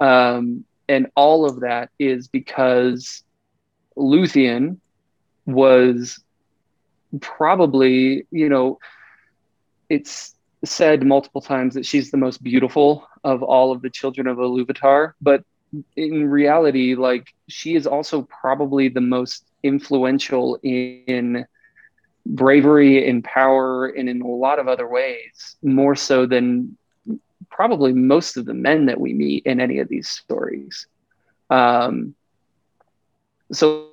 Um, and all of that is because Luthien was probably, you know, it's said multiple times that she's the most beautiful of all of the children of Iluvatar, but in reality, like she is also probably the most influential in bravery, in power, and in a lot of other ways, more so than probably most of the men that we meet in any of these stories. Um, so,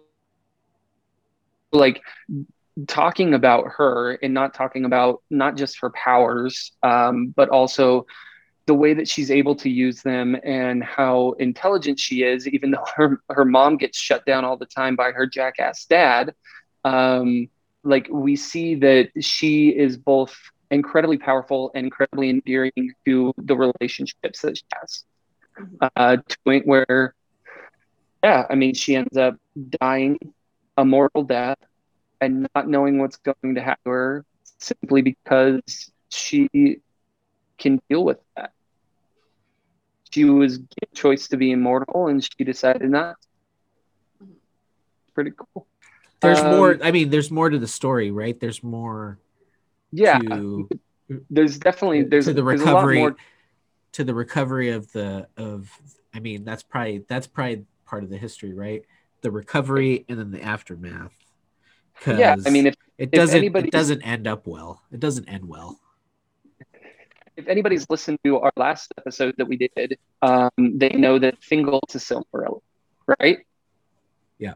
like, talking about her and not talking about not just her powers, um, but also the way that she's able to use them and how intelligent she is, even though her, her mom gets shut down all the time by her jackass dad. Um, like we see that she is both incredibly powerful and incredibly endearing to the relationships that she has. Uh, to point where, yeah, I mean, she ends up dying a mortal death and not knowing what's going to happen to her simply because she can deal with that. She was given choice to be immortal and she decided not. Pretty cool. There's Um, more. I mean, there's more to the story, right? There's more. Yeah, To, there's definitely there's, to the there's a lot recovery. more. To the recovery of the of. I mean, that's probably that's probably part of the history, right? The recovery and then the aftermath. Yeah, I mean, if it if doesn't it doesn't end up well. It doesn't end well. If anybody's listened to our last episode that we did, um, they know that Thingol to Silmaril, right? Yeah.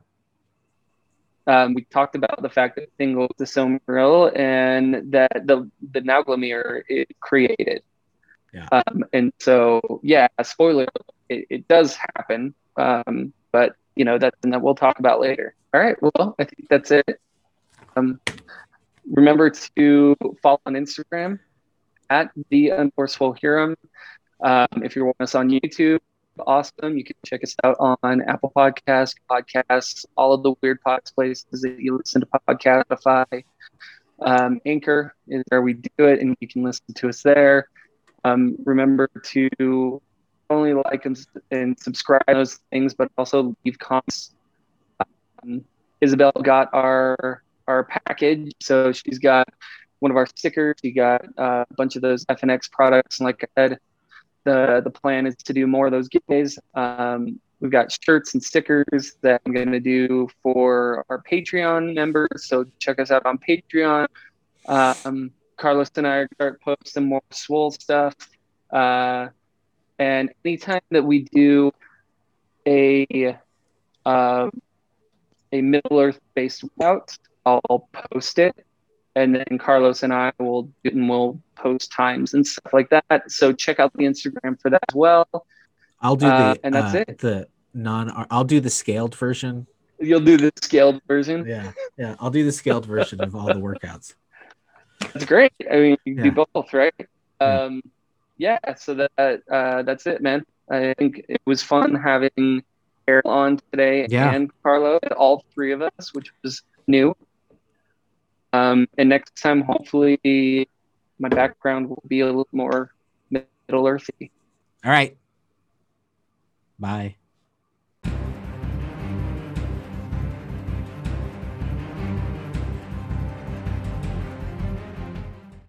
Um, we talked about the fact that Thingol to Silmaril and that the the Nauglamir is created. Yeah. Um, and so, yeah, spoiler, it, it does happen, um, but you know that's that we'll talk about later. All right. Well, I think that's it. Um, remember to follow on Instagram at the underscore Swolhirrim. Um, if you're watching us on YouTube, awesome. You can check us out on Apple Podcasts, podcasts, all of the weird podcast places that you listen to Podcastify. Um, Anchor is where we do it, and you can listen to us there. Um, remember to only like and, and subscribe those things, but also leave comments. Um, Isabel got our our package, so she's got one of our stickers. We got uh, a bunch of those FNX products, and like I said, the the plan is to do more of those giveaways. Um, we've got shirts and stickers that I'm going to do for our Patreon members. So check us out on Patreon. Um, Carlos and I are start posting more swole stuff. Uh, and anytime that we do a uh, a Middle Earth based route, I'll post it and then Carlos and I will do and we'll post times and stuff like that. So check out the Instagram for that as well. I'll do the Uh, and that's uh, it. the non. I'll do the scaled version. You'll do the scaled version. Yeah, yeah. I'll do the scaled version of all the workouts. That's great. I mean, you can Yeah. do both, right? Yeah. Um, yeah. So that uh, that's it, man. I think it was fun having Errol on today Yeah. and Carlo, all three of us, which was new. Um, and next time, hopefully, my background will be a little more Middle Earthy. All right. Bye.